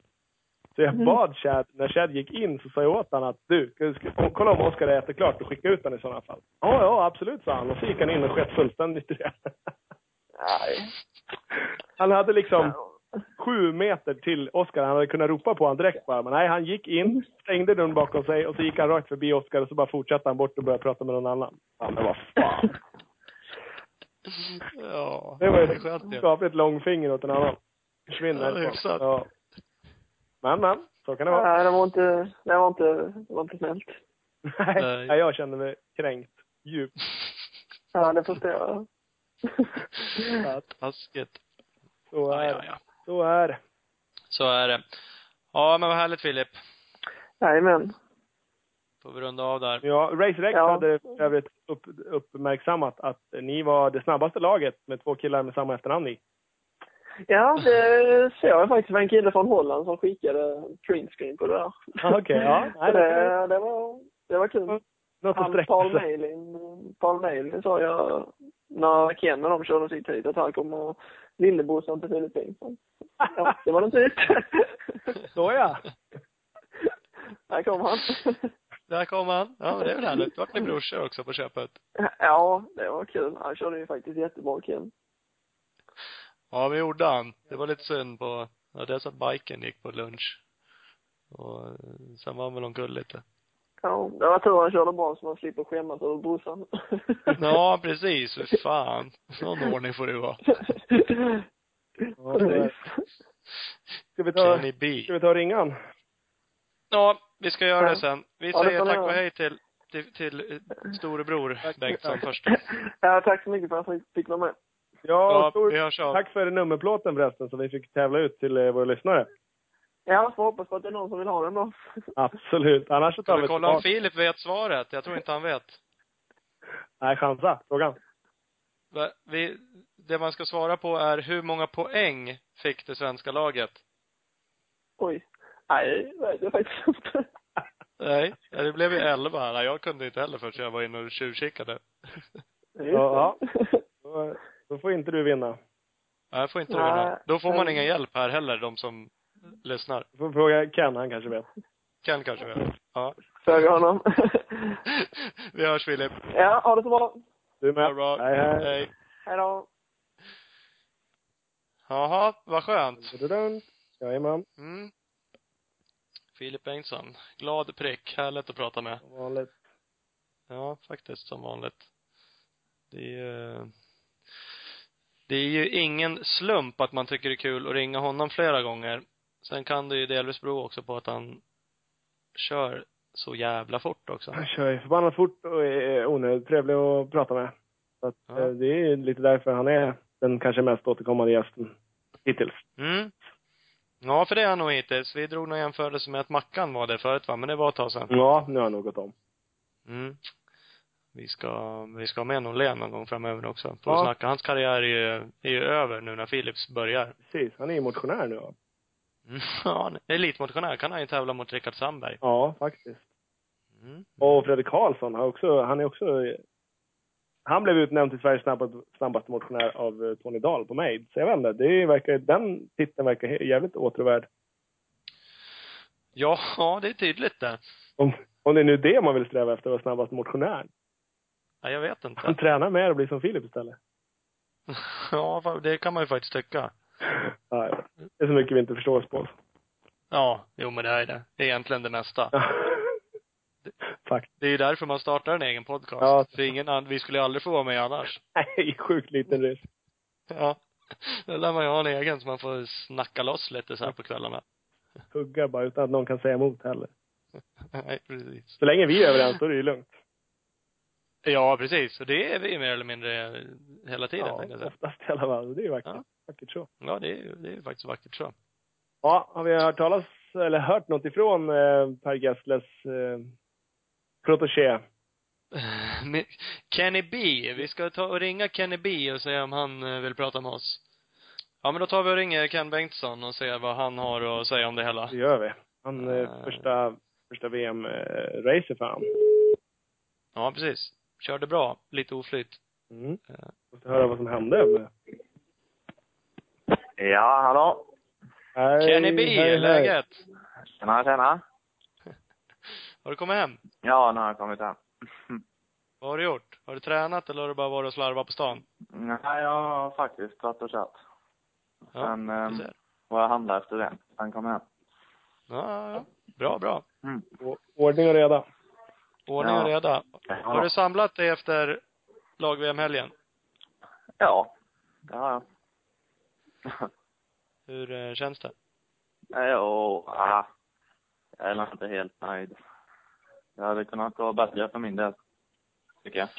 Så jag Mm. bad Chad, när Chad gick in så sa jag åt honom att du, kolla om Oscar är jätteklart och skicka ut honom i sådana fall. Ja, ja, absolut, sa han. Och så gick han in och sket fullständigt i det. Nej. Han hade liksom sju meter till Oscar. Han hade kunnat ropa på honom direkt bara. Men nej, han gick in, stängde dörren bakom sig och så gick han rakt förbi Oscar och så bara fortsatte han bort och började prata med någon annan. Ja, men vad fan. Ja. Det var ju ett skapligt långfinger åt en annan. Försvinn Ja. Ja. Men, men. Så kan det vara. Nej, det var inte, det var inte, det var inte snällt. Nej, Nej. nej, jag kände mig kränkt. Djupt. Ja, det förstår jag. Ja, Taskigt. Så Ja, är ja, det. ja. Så är det. Så är det. Ja, men vad härligt Filip. Jajamän. Får vi runda av där. Ja, Race Rex Ja. hade övrigt upp, uppmärksammat att ni var det snabbaste laget med två killar med samma efternamn i. Ja, det ser jag faktiskt. Det var en kille från Holland som skickade printscreen på det där. Ja, Okej, ja. Nej, det, det, det var, det var kul. Något Han, Paul sig. Mailin, Paul Mailin sa jag när Ken och de körde sitt hit att han kommer lillebrorsan till Filippinerna. Ja, det var något nytt. Så ja. Där kom han. Där kom han. Ja, men det är väl härligt. Vart ni brorsor också på köpet? Ja, det var kul. Han körde ju faktiskt jättebra Ken. Ja, men gjorde han. Det var lite synd på, ja, dels att biken gick på lunch. Och eh, sen var han väl omkull lite. Ja, det var tur han körde bra så man slipper skämmas över brorsan. Ja, precis. För fan. Någon ordning får det vara. Ja, det. Ska vi ta, Kenny B. ska vi ta ringan? Ja, vi ska göra Ja. det sen. Vi Ja, säger tack och hej till, till, till storebror Tack. Bengtsson först. ja, tack så mycket för att jag fick vara med. Ja, Ja, och stort vi hörs av. tack för nummerplåten förresten som vi fick tävla ut till eh, våra lyssnare. Ja, får hoppas på att det är någon som vill ha den då. Absolut. Annars så tar vi kolla om. Filip vet svaret? Jag tror inte han vet. Nej, chansa. Frågan. Vi, det man ska svara på är hur många poäng fick det svenska laget? Oj. Nej, det vet jag faktiskt inte. Nej, ja, det blev ju elva. Nej, jag kunde inte heller förrän jag var inne och tjuvkikade. Ja, det. Då, då får inte du vinna. Nej, får inte Nej. vinna. Då får man ingen hjälp här heller, de som lyssnar. Du får fråga Ken, han kanske vet. Ken kanske vet. Ja. Fråga honom. Vi hörs Filip. ja, ha det så bra. Du med. Ha det bra. Hej, hej. Hej. Hej då. Jaha, vad skönt. Jajamän, Mm. Filip Bengtsson. Glad prick. Härligt att prata med. som vanligt. Ja, faktiskt som vanligt. Det är ju det är ju ingen slump att man tycker det är kul att ringa honom flera gånger. Sen kan det ju delvis bero också på att han kör så jävla fort också. Han kör ju förbannat fort och är onödigt trevlig att prata med. Så att, Ja. eh, det är lite därför han är den kanske mest återkommande gästen hittills. Mm. Ja, för det är han nog hittills. Vi drog någon jämförelse med att Mackan var det förut va, men det var ett tag sedan. Ja, nu har han nog gått om. Mm. Vi ska, vi ska ha med Norlén någon gång framöver också. För Ja. att snacka. Hans karriär är ju, är ju över nu när Philips börjar. Precis, han är ju motionär nu va? Mm. Ja, han är elitmotionär kan han ju tävla mot Rickard Sandberg. Ja, faktiskt. Mm. Och Fredrik Karlsson har också, han är också han blev utnämnd till Sveriges snabbaste, snabbaste motionär av eh, Tony Dahl på mig. Så jag vet inte, det verkar, den titeln verkar jävligt åtråvärd. Ja, ja, det är tydligt det. Om, om det är nu det man vill sträva efter, att vara snabbaste motionär. Ja, jag vet Han inte. tränar mer och blir som Filip istället. Ja, det kan man ju faktiskt tycka. Vet. det är så mycket vi inte förstår oss på. Ja, jo men det är det. Det är egentligen det mesta. Fakt. Det är ju därför man startar en egen podcast. Ja. För ingen annan, vi skulle ju aldrig få vara med annars. Nej, sjukt liten risk. Ja. Då lär man ju ha en egen så man får snacka loss lite så här på kvällarna. Hugga bara utan att någon kan säga emot heller. Nej, precis. Så länge vi är överens, då är det ju lugnt. Ja, precis. Och det är vi mer eller mindre hela tiden, Ja, oftast i alla fall. Det är ju vackert. Ja. Vackert så. Ja, det är det är faktiskt vackert så. Ja, har vi hört talas, eller hört något ifrån eh, Per Gessles eh, protégé? Men Kenny B. Vi ska ta och ringa Kenny B och säga om han eh, vill prata med oss. Ja, men då tar vi och ringer Ken Bengtsson och ser vad han har att säga om det hela. Det gör vi. Han, eh, Eh. första, första VM-racer för han. Ja, precis. Körde bra. Lite oflyt. Mm. Eh. Måste höra vad som hände. med- Ja, hallå? Hej, Kenny B, hej, hej. läget? Tjena, tjena. Har du kommit hem? Ja, nu har jag kommit hem. Vad har du gjort? Har du tränat eller har du bara varit och slarvat på stan? Nej, jag har faktiskt varit och kört. Ja, Sen um, var jag handlade efter det. Sen kom jag hem. Ja, ja, ja. Bra, bra. Mm. Ordning och reda. Ordning och Ja. reda. Har du samlat dig efter lag-VM-helgen? Ja, det har jag. Hur eh, känns det? Jo, ah, jag är nog inte helt nöjd. Det hade kunnat gå bättre för min del. Tycker jag.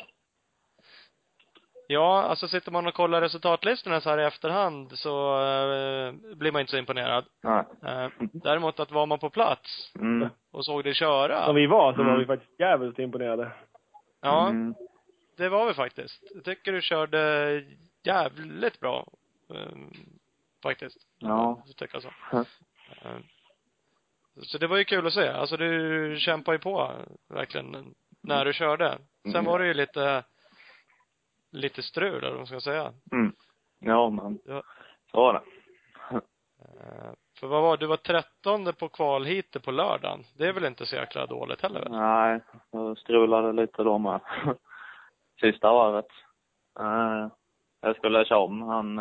Ja, alltså sitter man och kollar resultatlistorna så här i efterhand så eh, blir man inte så imponerad. Nej. Eh, däremot att var man på plats Mm. och såg dig köra. Som vi var, så var Mm. vi faktiskt jävligt imponerade. Ja, Mm. det var vi faktiskt. Jag tycker du körde jävligt bra. eh, faktiskt. Ja. Tycker jag så. Eh, Så det var ju kul att se. Alltså du kämpar ju på verkligen när du körde. Sen Mm. var det ju lite, lite strul eller vad man ska säga. Mm. Ja, men Ja. så var det. Eh, För vad var det? Du var trettonde på kvalheatet på lördagen. Det är väl inte så jäkla dåligt heller väl? Nej, jag strulade lite då med. Sista varvet. Eh, jag skulle köra om han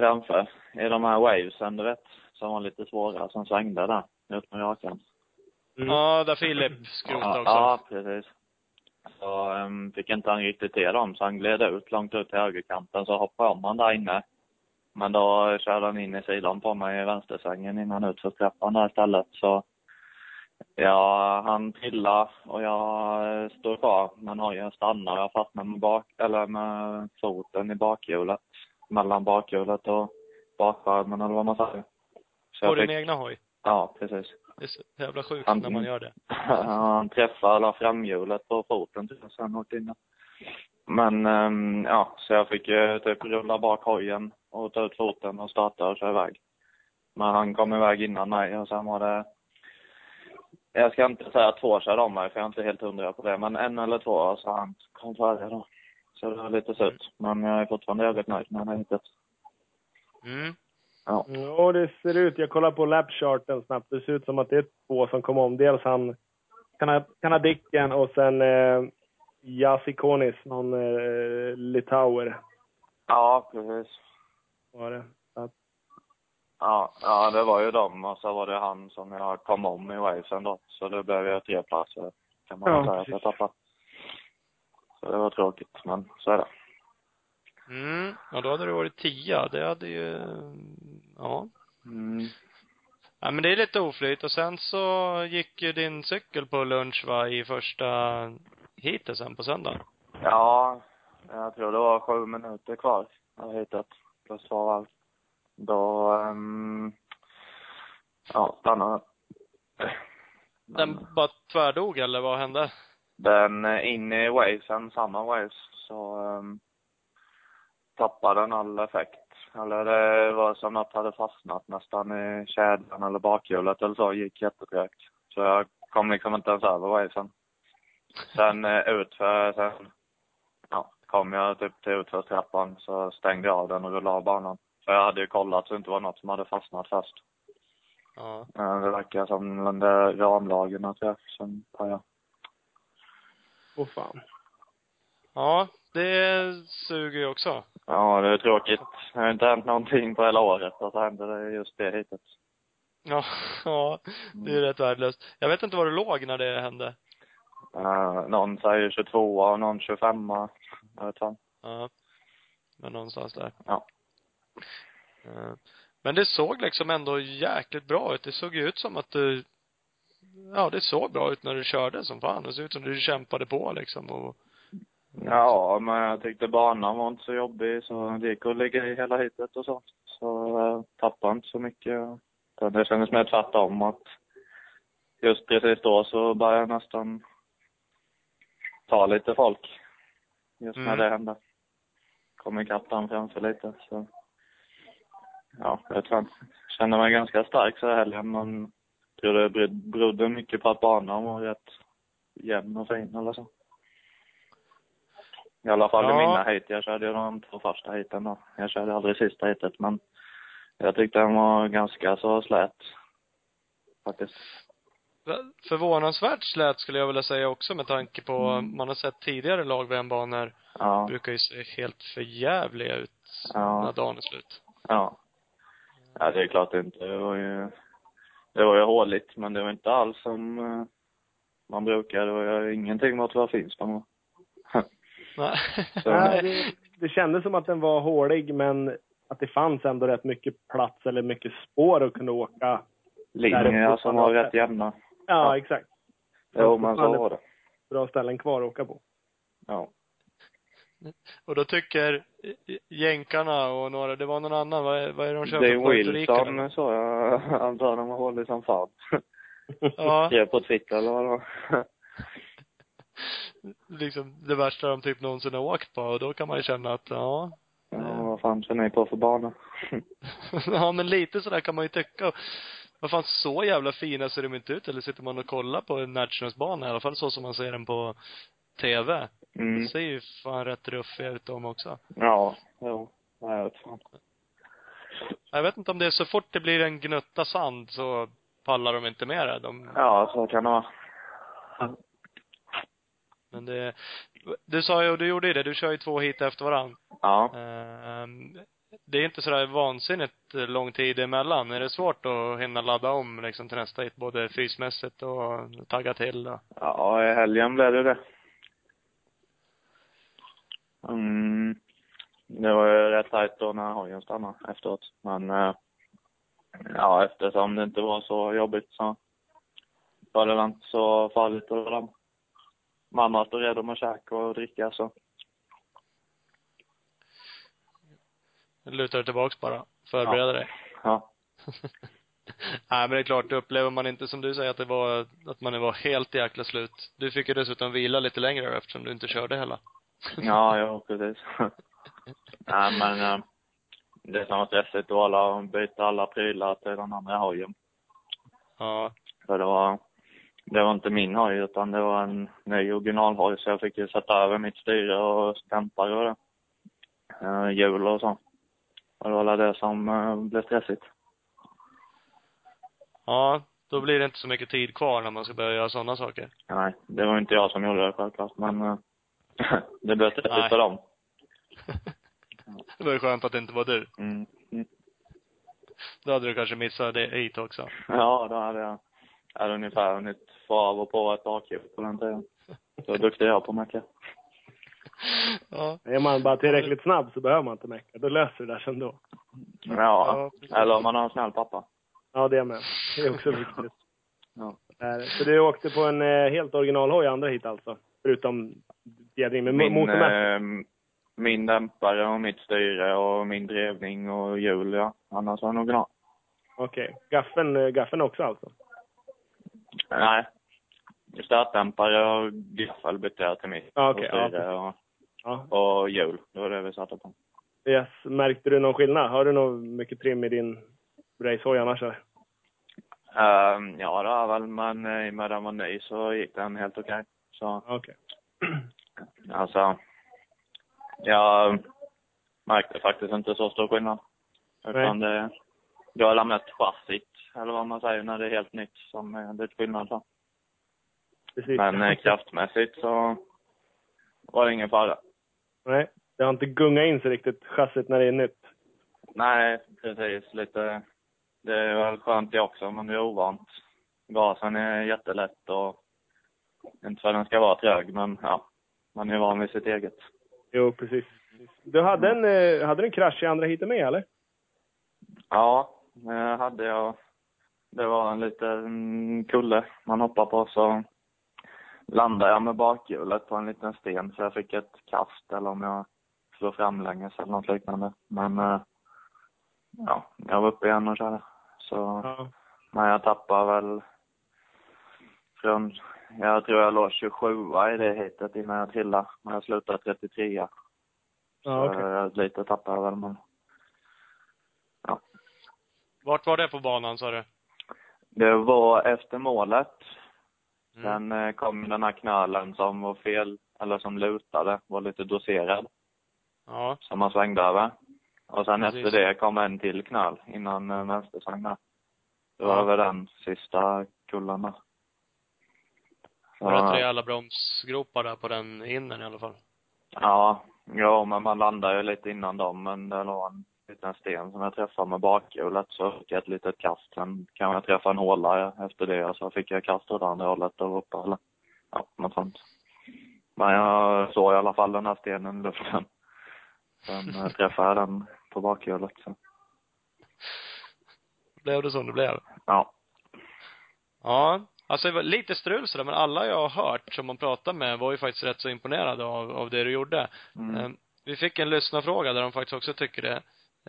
framför i de här wavesen, du vet, som var lite svåra, som svängde där ut med rakan. Mm. Ja, där Filip skrotade ja, också. Ja, precis. Så um, fick inte han riktigt till dem, så han gled ut långt ut till högerkanten, så hoppade om han där inne. Men då körde han in i sidan på mig i vänstersvängen innan utförstrappan där istället, så Ja, han trillade och jag stod kvar med hojen stannar. Jag fastnade med bak, eller med foten i bakhjulet. Mellan bakhjulet och bakskärmen eller vad man säger. Så På din fick, egna hoj. ja, precis. Det är så jävla sjukt Han- när man gör det. Han träffade alla framhjulet på foten sen åkte in. Men, ehm, ja, så jag fick ju typ rulla bak hojen och ta ut foten och starta och köra iväg. Men han kom iväg innan mig och sen var det, jag ska inte säga två körde om mig för jag är inte helt hundra på det, men en eller två så han kom före då. Så det var lite surt. Men jag är fortfarande jävligt nöjd med hittills. Mm. Ja. Ja, det ser ut, jag kollar på lapcharten snabbt, det ser ut som att det är två som kom om. Dels han, kana- kanadicken och sen eh, Jasikonis, någon eh, litauer Ja, precis. var det. Att, Ja, ja, det var ju dem och så var det han som jag kom om i wavesen då. Så det blev ju tre platser kan man Ja, säga att jag tappade. Så det var tråkigt, men så är det. Mm. Ja, då hade du varit tia. Det hade ju, ja. Mm. Ja, men det är lite oflyt. Och sen så gick ju din cykel på lunch va, i första heatet sen på söndagen. Ja, jag tror det var sju minuter kvar av hittet. Plus två varv. Då, um, ja, stannade Den Men bara tvärdog eller vad hände? Den eh, in i wavesen, samma waves, så um, tappade den all effekt. Eller det var som att hade fastnat nästan i kedjan eller bakhjulet eller så, gick jättetrögt. Så jag kom liksom inte ens över wavesen. Sen eh, utför, sen, ja, kom jag typ till utförstrappan så stängde jag av den och rullade av banan. För jag hade ju kollat så det inte var något som hade fastnat först. Ja. Det verkar som den där ramlagen att jag sen pajade. Åh fan. Ja, det suger ju också. Ja, det är tråkigt. Det har inte hänt någonting på hela året och så hände det just det hittills. Ja, ja, det är ju rätt värdelöst. Jag vet inte var du låg när det hände. Uh, någon säger 22 och någon 25 Jag vet inte. Ja. Men någonstans där. Ja. Eh, Men det såg liksom ändå jäkligt bra ut. Det såg ju ut som att du ja, det såg bra ut när du körde som fan. Det såg ut som du kämpade på liksom och Ja, men jag tyckte banan var inte så jobbig så det gick att ligga i hela hitet och sånt. Så jag tappade inte så mycket. Det kändes mer tvärtom att just precis då så började jag nästan ta lite folk. Just när Mm. det hände. Kom ikapp den framför lite så. Ja, jag tror jag kände mig ganska stark så här helgen men tror det berodde mycket på att banan var rätt jämn och fin eller så. I alla fall Ja. i mina heat. Jag körde ju de två första heaten då. Jag körde aldrig sista heatet men jag tyckte den var ganska så slät. Faktiskt. förvånansvärt slät skulle jag vilja säga också med tanke på, Mm. man har sett tidigare lag-VM-banor Ja. brukar ju se helt förjävliga ut Ja. när dagen är slut. Ja. Ja, det är klart inte. Det var ju, det var ju håligt, men det var inte alls som eh, man brukar. Det var ju ingenting mot vad Finspång var. Nej. Det, det kändes som att den var hålig, men att det fanns ändå rätt mycket plats eller mycket spår att kunna åka. Där Linjer som på var rätt jämna. Ja, Ja. exakt. Jo, men så var det. Bra ställen kvar att åka på. Ja. Och då tycker jänkarna och några, det var någon annan, vad är, vad är det de kör Det är? Wilson, så jag. Sa de var hålig som fan. Ja, Skrev på Twitter eller vad det var. liksom det värsta de typ någonsin har åkt på och då kan man ju känna att ja, Ja, vad fan ser ni på för bana? ja men lite sådär kan man ju tycka. Vad fan, så jävla fina ser de inte ut. Eller sitter man och kollar på en Nationals-bana, i alla fall så som man ser den på TV. Mm. Det ser ju fan rätt ruffiga ut de också. Ja, jo. Ja, jag vet fan. Jag vet inte om det är så fort det blir en gnutta sand så pallar de inte med det. De, Ja, så kan det vara. men det, du sa ju, och du gjorde ju det, du kör ju två hit efter varann. Ja. Ehm, det är inte sådär vansinnigt lång tid emellan. Är det svårt att hinna ladda om liksom till nästa hit, både fysmässigt och tagga till och Ja, i helgen blev det det. Mm. Det var ju rätt tajt då när hojen stannade efteråt. Men eh, ja, eftersom det inte var så jobbigt så var det inte så farligt att ladda. Mamma stod redo med käk och dricka så. lutar dig tillbaks bara. Förbereda dig. Ja. Nej men det är klart, upplever man inte som du säger att det var, att man var helt jäkla slut. Du fick ju dessutom vila lite längre eftersom du inte körde hela. Ja, jo, precis. Nej, men eh, det som var stressigt var alla byta alla prylar till den andra hojen. Ja. För det var, det var inte min hoj utan det var en ny originalhoj så jag fick ju sätta över mitt styre och dämpare och det. Uh, hjul och så. Och det var det som eh, blev stressigt. Ja, då blir det inte så mycket tid kvar när man ska börja göra sådana saker. Nej, det var inte jag som gjorde det självklart men eh, det stressigt Nej. för dem. det var ju skönt att det inte var du. Mm. Mm. Då hade du kanske missat det hit också. Ja, då hade jag, jag hade ungefär hunnit få av och på ett bakhjul på den tiden. Så duktig jag på att mecka. Ja. Är man bara tillräckligt snabb så behöver man inte mecka. Då löser det där sen då. Ja, Ja, eller om man har en snäll pappa. Ja, det med. Det är också viktigt. Ja. Där. Så du åkte på en eh, helt originalhoj andra hit alltså? Förutom fjädring med Min, motormässigt? eh, min dämpare och mitt styre och min drevning och hjul, ja. Annars var det nog bra. Okej. Gaffeln, eh, gaffeln också alltså? Nej. Stötdämpare och gaffel bytte jag till mitt. Ja, okej. Och Ja, styre och, Ja. och hjul. Det var det vi satte på. Yes. Märkte du någon skillnad? Har du nog mycket trim i din racehoj annars? eller? Ehm, ja, det har jag väl, men eh, i och med den var ny så gick den helt okej. Så, Ja, Okej. alltså. Jag märkte faktiskt inte så stor skillnad. Utan det, det har lämnat chassit, eller vad man säger, när det är helt nytt som är lite skillnad så. Precis. Men eh, kraftmässigt så var det ingen fara. Nej. Det har inte gungat in sig riktigt, chassit, när det är nytt. Nej, precis. Lite, det är väl skönt det också, men det är ovant. Gasen är jättelätt och inte för att den ska vara trög, men ja, man är van vid sitt eget. Jo, precis. Du hade en, eh, hade du en krasch i andra heatet med eller? Ja, det hade jag. det var en liten kulle man hoppar på så landade jag med bakhjulet på en liten sten så jag fick ett kast eller om jag slog framlänges eller något liknande. Men eh, ja, jag var uppe igen och körde. Så, Ja. men jag tappade väl från, jag tror jag låg 27 i det heatet innan jag trillade. Men jag slutade 33 Ja, Så okej. jag lite tappade jag väl men Vart var det på banan sa du? det var efter målet. Mm. Sen eh, kom den här knölen som var fel, eller som lutade, var lite doserad. Ja. som man svängde över. Och sen Precis. efter det kom en till knöl innan eh, vänstersväng där. Det var Ja. väl den sista kullen där. Var det rätt rejäla bromsgropar där på den innern i alla fall? Ja, ja, men man landade ju lite innan dem, men det var en liten sten som jag träffade med bakhjulet så fick jag ett litet kast. Sen kan jag träffa en håla efter det så fick jag kast åt andra hållet och uppe eller ja, något sånt. Men jag såg i alla fall den här stenen i luften. Sen eh, träffade jag den på bakhjulet så. Blev det som det blev? Ja. Ja. Alltså det var lite strul sådär, men alla jag har hört som man pratar med var ju faktiskt rätt så imponerade av, av det du gjorde. Mm. Eh, Vi fick en lyssnarfråga där de faktiskt också tycker det.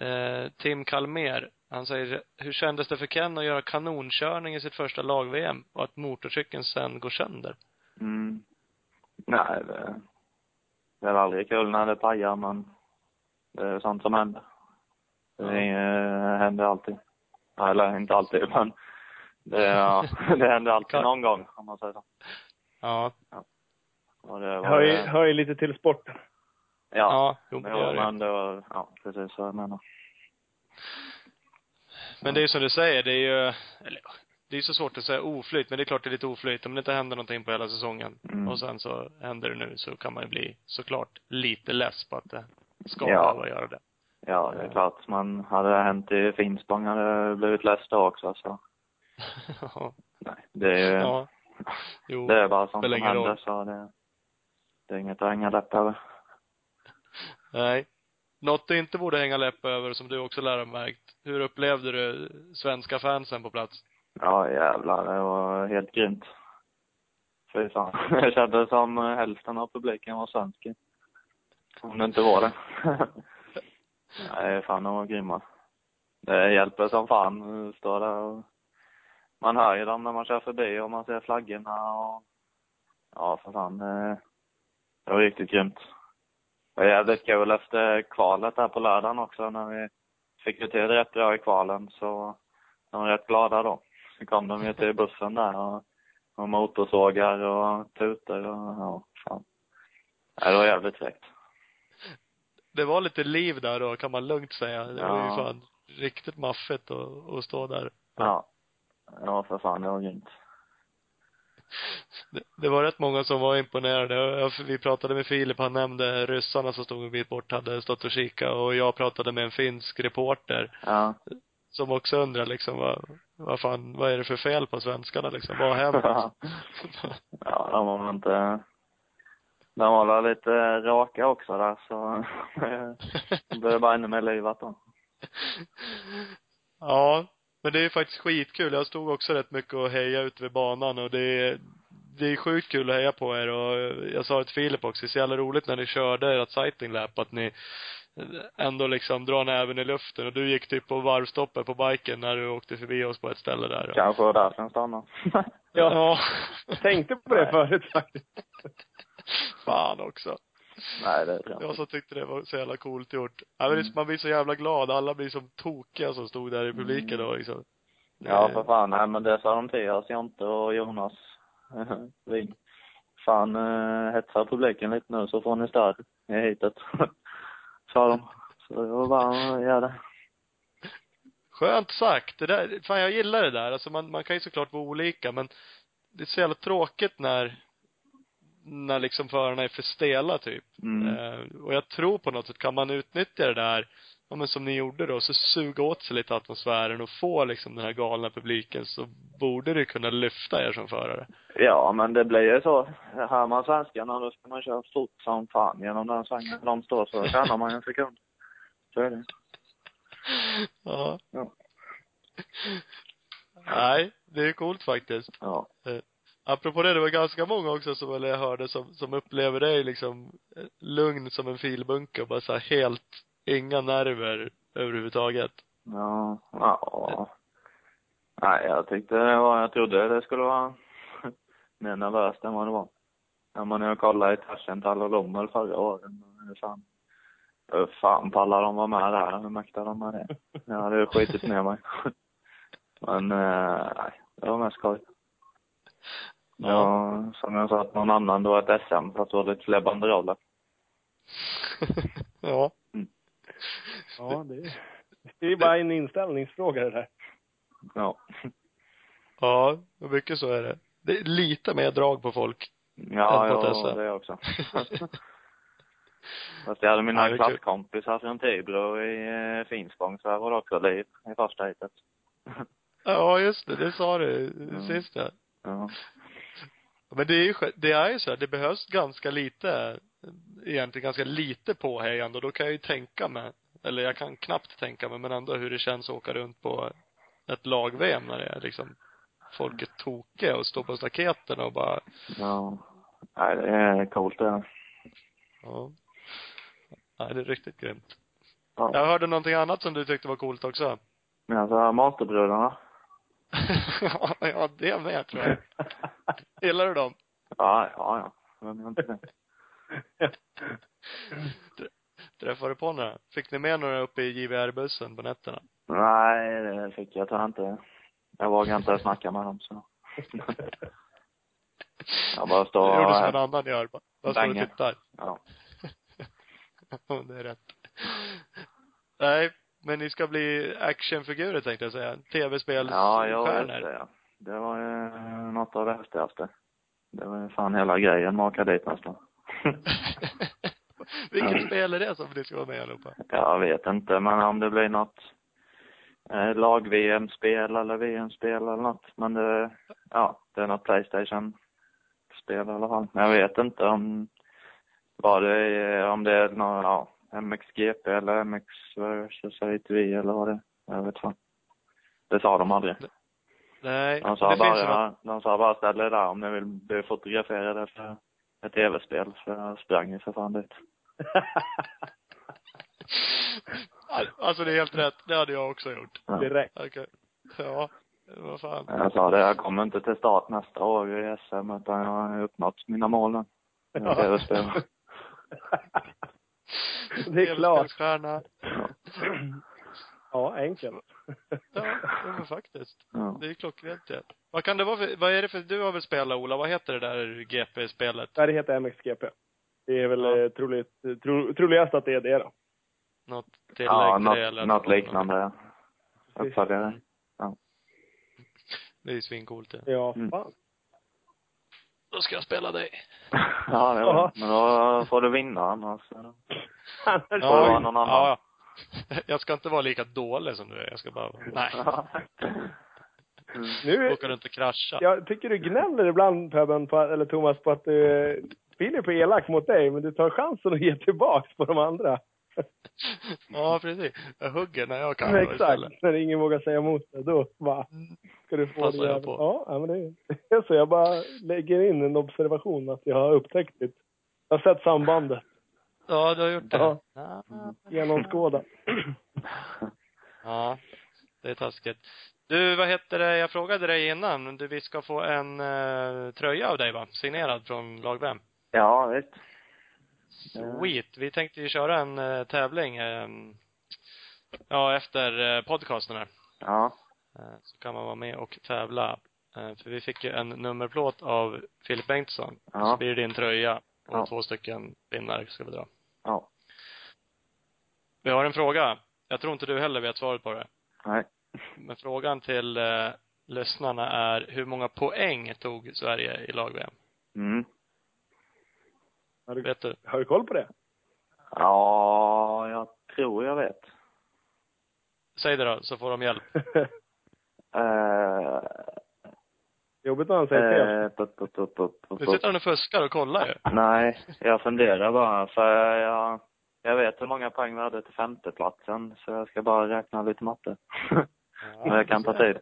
Eh, Tim Kalmer, han säger, hur kändes det för Ken att göra kanonkörning i sitt första lag-VM och att motorcykeln sen går sönder? Mm. Nej, det, det är aldrig kul när det pajar, men det är sånt som händer. Det är, händer alltid. Eller inte alltid, men det, ja, det händer alltid Kan- någon gång, om man säger så. Ja. Och det var, Hör ju, hör ju lite till sporten. ja, Ja, jo, men det gör det. men det var, ja, precis så jag menar. Men det är ju som du säger, det är ju, eller det är så svårt att säga oflyt, men det är klart det är lite oflyt. Om det inte händer någonting på hela säsongen Mm. och sen så händer det nu så kan man ju bli såklart lite less på att det ska Ja. behöva göra det. Ja, det är klart. Man hade det hänt i Finspång hade blivit less då också, så ja. nej. Det är, ja. Jo. det är bara sånt som händer, roll. så det, det är inget att hänga läpp över. Nej. Något du inte borde hänga läpp över, som du också lär ha märkt. Hur upplevde du svenska fansen på plats? Ja jävlar, det var helt grymt. Fy fan. Jag kände som hälften av publiken var svensk. Om det inte var det. Nej, fan de var grymma. Det hjälper som fan att stå där och man hör ju dem när man kör förbi och man ser flaggorna och ja, för fan. Det, var riktigt grymt. Det var jävligt kul efter kvalet här på lördagen också när vi fick ju till det rätt bra i kvalen så de var rätt glada då. Så kom de ju till bussen där och, och motorsågar och tutor och ja, fan. Det var jävligt fräckt. Det var lite liv där då, kan man lugnt säga. Det var ju Ja. fan riktigt maffigt att, att stå där. Ja. Ja, för fan, det var grymt. Det, det var rätt många som var imponerade. Vi pratade med Filip, han nämnde ryssarna som stod en bit bort, hade stått och kika och jag pratade med en finsk reporter Ja. som också undrar liksom vad, vad fan, vad är det för fel på svenskarna liksom? Vad har hänt? ja, de var väl inte de var väl lite raka också där så det blev bara ännu mer livat då. ja, men det är faktiskt skitkul. Jag stod också rätt mycket och hejade ute vid banan och det är, det är sjukt kul att heja på er och jag sa det till Filip också, det är så jävla roligt när ni körde ert sighting lap att ni ändå liksom drar näven i luften och du gick typ på varvstoppet på biken när du åkte förbi oss på ett ställe där. Och, Kanske var därför den stannade. ja. Jag tänkte på det förut faktiskt. Fan också. Nej, det tror jag Jag som tyckte det var så jävla coolt gjort. Ja, men det, man blir så jävla glad. Alla blir som tokiga som stod där i publiken då liksom. Ja, för fan. Nej, men det sa de till oss, Jonte och Jonas. Vi, fan, eh, hetsa publiken lite nu så får ni stöd i hitet. sa de. Så det var bara att göra det. Skönt sagt. Det där, fan jag gillar det där. Alltså man, man kan ju såklart vara olika men det är så jävla tråkigt när när liksom förarna är för stela typ. Mm. Eh, och jag tror på något sätt, kan man utnyttja det där, ja men som ni gjorde då, så suga åt sig lite atmosfären och få liksom den här galna publiken så borde det kunna lyfta er som förare. Ja, men det blir ju så. Hör man svenskarna då ska man köra fort som fan genom den svängen de står så tjänar man en sekund. Så är det. Ja. Ja. Nej, det är coolt faktiskt. Ja. Apropå det, det var ganska många också som eller jag hörde som, som upplever dig liksom eh, lugn som en filbunke och bara så här helt, inga nerver överhuvudtaget. Ja. Ja. Nej, jag tyckte det var, jag trodde det skulle vara mer nervöst än vad det var. När man nu kollade i Taschental och Lommel förra året. Hur fan, hur fan pallar de vara med där? Hur mäktar de med det? Jag hade ju skitit ner mig. Men, eh, nej, det var mest skoj. Ja, som jag sa att någon annan då ett SM fast det var lite fler banderoller. ja. Ja, det är, det är bara en inställningsfråga det där. Ja. Ja, mycket så är det. Det är lite mer drag på folk. Ja, Än på ja, Tessa. det också. Fast jag hade mina Ja, klasskompisar från Tibro i eh, Finspång, så här var det också liv i första heatet. ja, just det. Det sa du Ja. sist ja. Ja. Men det är ju, det är ju så här, det behövs ganska lite, egentligen ganska lite påhejande och då kan jag ju tänka mig, eller jag kan knappt tänka mig, men ändå hur det känns att åka runt på ett lag-VM när det är liksom folk är tokiga och står på staketen och bara, ja. Nej, det är coolt det. ja. Nej, det är riktigt grymt. Ja. Jag hörde någonting annat som du tyckte var coolt också. Men alltså, Monsterbrudarna. Ja, det med tror jag. Gillar du dem? Ja, ja, ja. Gör inte det? Träffade du på några? Fick ni med några uppe i JVR-bussen på nätterna? Nej, det fick jag tror inte. Jag vågade inte snacka med dem så. Jag bara står Jag gjorde som en och, annan gör. Bara bara står och tittar. Ja, det är rätt. Nej, men ni ska bli actionfigurer tänkte jag säga. Ja, Tv-spelsstjärnor. ja, just det, ja. Det var ju något av det häftigaste. Det var ju fan hela grejen med att åka dit nästan. Vilket spel är det som ni ska vara med i allihopa? Jag vet inte, men om det blir något eh, lag-VM-spel eller VM-spel eller något. Men det, ja, det är något Playstation-spel i alla fall. Men jag vet inte om vad det är, om det är någon, ja, MXGP eller MX versus ATV eller vad det är. Jag vet fan. Det sa de aldrig. Nej, De sa det finns ju något, bara, de sa bara ställ er där om ni vill bli fotograferade för ett tv-spel. Så jag sprang ju för fan dit. alltså det är helt rätt. Det hade jag också gjort. Ja. Direkt. Okej. Ja, vad fan. Jag sa det, jag kommer inte till start nästa år i SM utan jag har uppnått mina mål nu. Ja. tv-spel. Det är klart. Tv-spelsstjärna. Ja, enkelt. Ja, ja, men faktiskt. Ja. Det är klockrent det. Vad kan det vara för, vad är det för, du har väl spelat Ola, vad heter det där GP-spelet? Ja, det heter MXGP. Det är väl Ja. eh, troligt, tro, troligast att det är det då. Något tillägg Ja, det eller? något, något liknande. Uppföljare. Det är ju svincoolt det. Ja, Mm. Då ska jag spela dig. Ja, det var, men då får du vinna annars. Annars Ja. får vi- någon annan. Ja, ja. Jag ska inte vara lika dålig som du är. Jag ska bara, nej. Nu, Åka runt och krascha. jag tycker du gnäller ibland Pebben, på, eller Thomas, på att du Filip är elak mot dig, men du tar chansen att ge tillbaks på de andra. Ja, precis. Jag hugger när jag kan Men exakt. När ingen vågar säga emot det, då va, ska du få Passar det jag på. Ja, ja, men det är så. Jag bara lägger in en observation att jag har upptäckt det. Jag har sett sambandet. Ja, du har gjort det? Ja. Ja. Genomskåda. Ja, det är taskigt. Du, vad heter det, jag frågade dig innan, du, vi ska få en eh, tröja av dig va? Signerad från lag Vem? Ja, visst. Sweet. Vi tänkte ju köra en eh, tävling, eh, ja, efter eh, podcasten här. Ja. Eh, så kan man vara med och tävla. Eh, för vi fick ju en nummerplåt av Filip Bengtsson. Ja. Så blir det din tröja och Ja. två stycken vinnare ska vi dra. Ja. Vi har en fråga. Jag tror inte du heller vet svaret på det. Nej. Men frågan till eh, lyssnarna är hur många poäng tog Sverige i lag-VM? Mm. Har du, Vet du? har du koll på det? Ja, jag tror jag vet. Säg det då, så får de hjälp. Eh, Jobbigt när han säger fel. eh, Nu sitter han och fuskar och kollar ju. Nej, jag funderar bara för jag, jag vet hur många poäng vi hade till femteplatsen så jag ska bara räkna lite matte. Men det kan ta tid.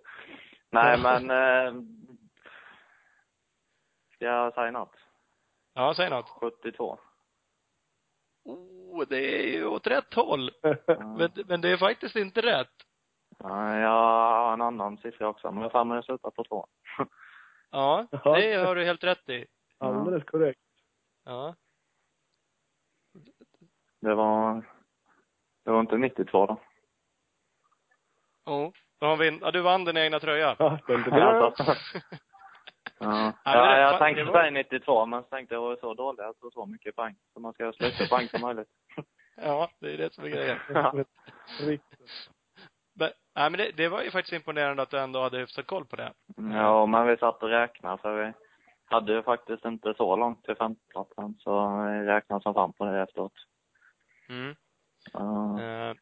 Nej, men... Eh, ska jag säga något? Ja, säg något. 72. Oh, det är ju åt rätt håll. Men, men det är faktiskt inte rätt. Ja, jag har en annan siffra också, men jag får mig sluta på två. Ja, Ja. det har du helt rätt i. Alldeles korrekt. Ja. Det var... Det var inte 92 då. Oh. Då har vi, ja, du vann din egna tröja. Ja. Alltså. Ja, Ja, jag tänkte säga 92, men så tänkte jag var så dålig att få så mycket poäng. Så man ska ha så lite poäng som möjligt. Ja, det är det som är grejen. Ja. Nej, men det, det var ju faktiskt imponerande att du ändå hade hyfsat koll på det. Ja, men vi satt och räknade för vi hade ju faktiskt inte så långt till femteplatsen så vi räknade som fan på det efteråt. Mm. Eh,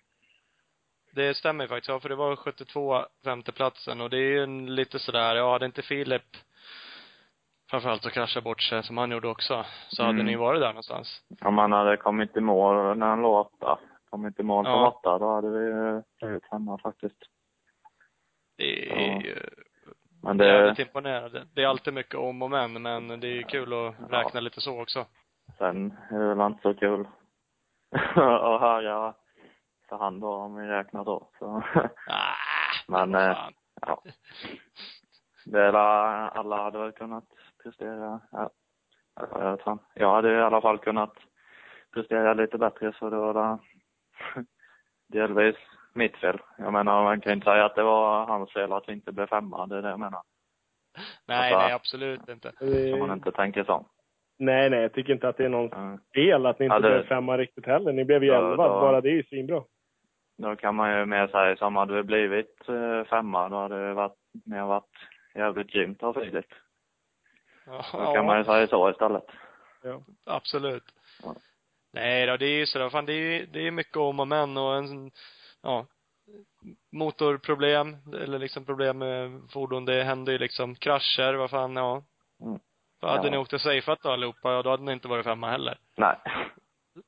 det stämmer ju faktiskt, ja, för det var 72 femteplatsen och det är ju lite sådär, ja, hade inte Filip framförallt att krascha bort sig som han gjorde också, så hade Mm. ni ju varit där någonstans. Om han hade kommit i mål när han låg åtta, kommit i mål som Ja. åtta, då hade vi blivit femma faktiskt. Det är Ja. ju Men det, jävligt imponerande. Det är alltid mycket om och men, men det är ju kul att räkna lite så också. sen är det väl inte så kul att höra för han då om vi räknar då. Så, Ah, Men, eh, ja. Det är la- alla hade väl kunnat prestera, ja. Jag vet fan. Jag hade i alla fall kunnat prestera lite bättre så det var la- delvis mitt fel. Jag menar, man kan inte säga att det var hans fel att vi inte blev femma, det är det jag menar. Nej, alltså- nej, absolut inte. Om man inte tänker så. Nej, nej, jag tycker inte att det är någon fel att ni inte Ja, det- blev femma riktigt heller. Ni blev ju elva. då- Bara det är ju svinbra. Då kan man ju mer säga som hade vi blivit eh, femma, då hade det varit, mer varit jävligt grymt av Filip. Ja, Då kan man ju säga så istället. Ja. absolut. Ja. Nej då, det är ju sådär, fan det är ju, det är mycket om och men och en, ja, motorproblem, eller liksom problem med fordon, det händer ju liksom krascher, vad fan, ja. Mm. För hade Ja. ni åkt och safeat då allihopa, ja, då hade ni inte varit femma heller. Nej.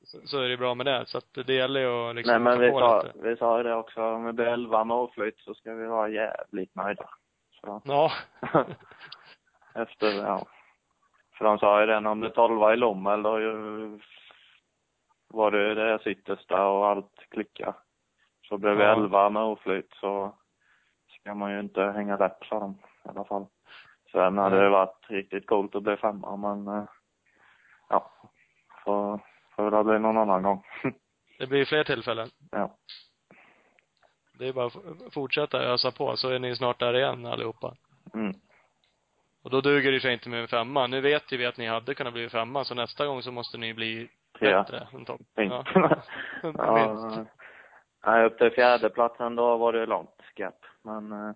Så, så är det bra med det. Så att det gäller ju att liksom Nej men vi sa, lite. vi sa ju det också, om vi blir elva med oflyt så ska vi vara jävligt nöjda. Så. Ja. Efter, ja. För de sa ju det, om det tolva i Lommel då var det det yttersta och allt klickade. Så blev Ja. elva med oflyt så ska man ju inte hänga läpp sa de i alla fall. Sen hade Nej. det varit riktigt coolt att bli femma men eh, ja, får, får väl bli någon annan gång. Det blir fler tillfällen. ja. Det är bara att fortsätta ösa på, så är ni snart där igen allihopa. Mm. Och då duger det för sig inte med en femma. Nu vet ju vi att ni hade kunnat bli femma, så nästa gång så måste ni bli Trea. bättre än topp. Ja. Ja, nej, upp till fjärdeplatsen då var det långt gap. Men eh,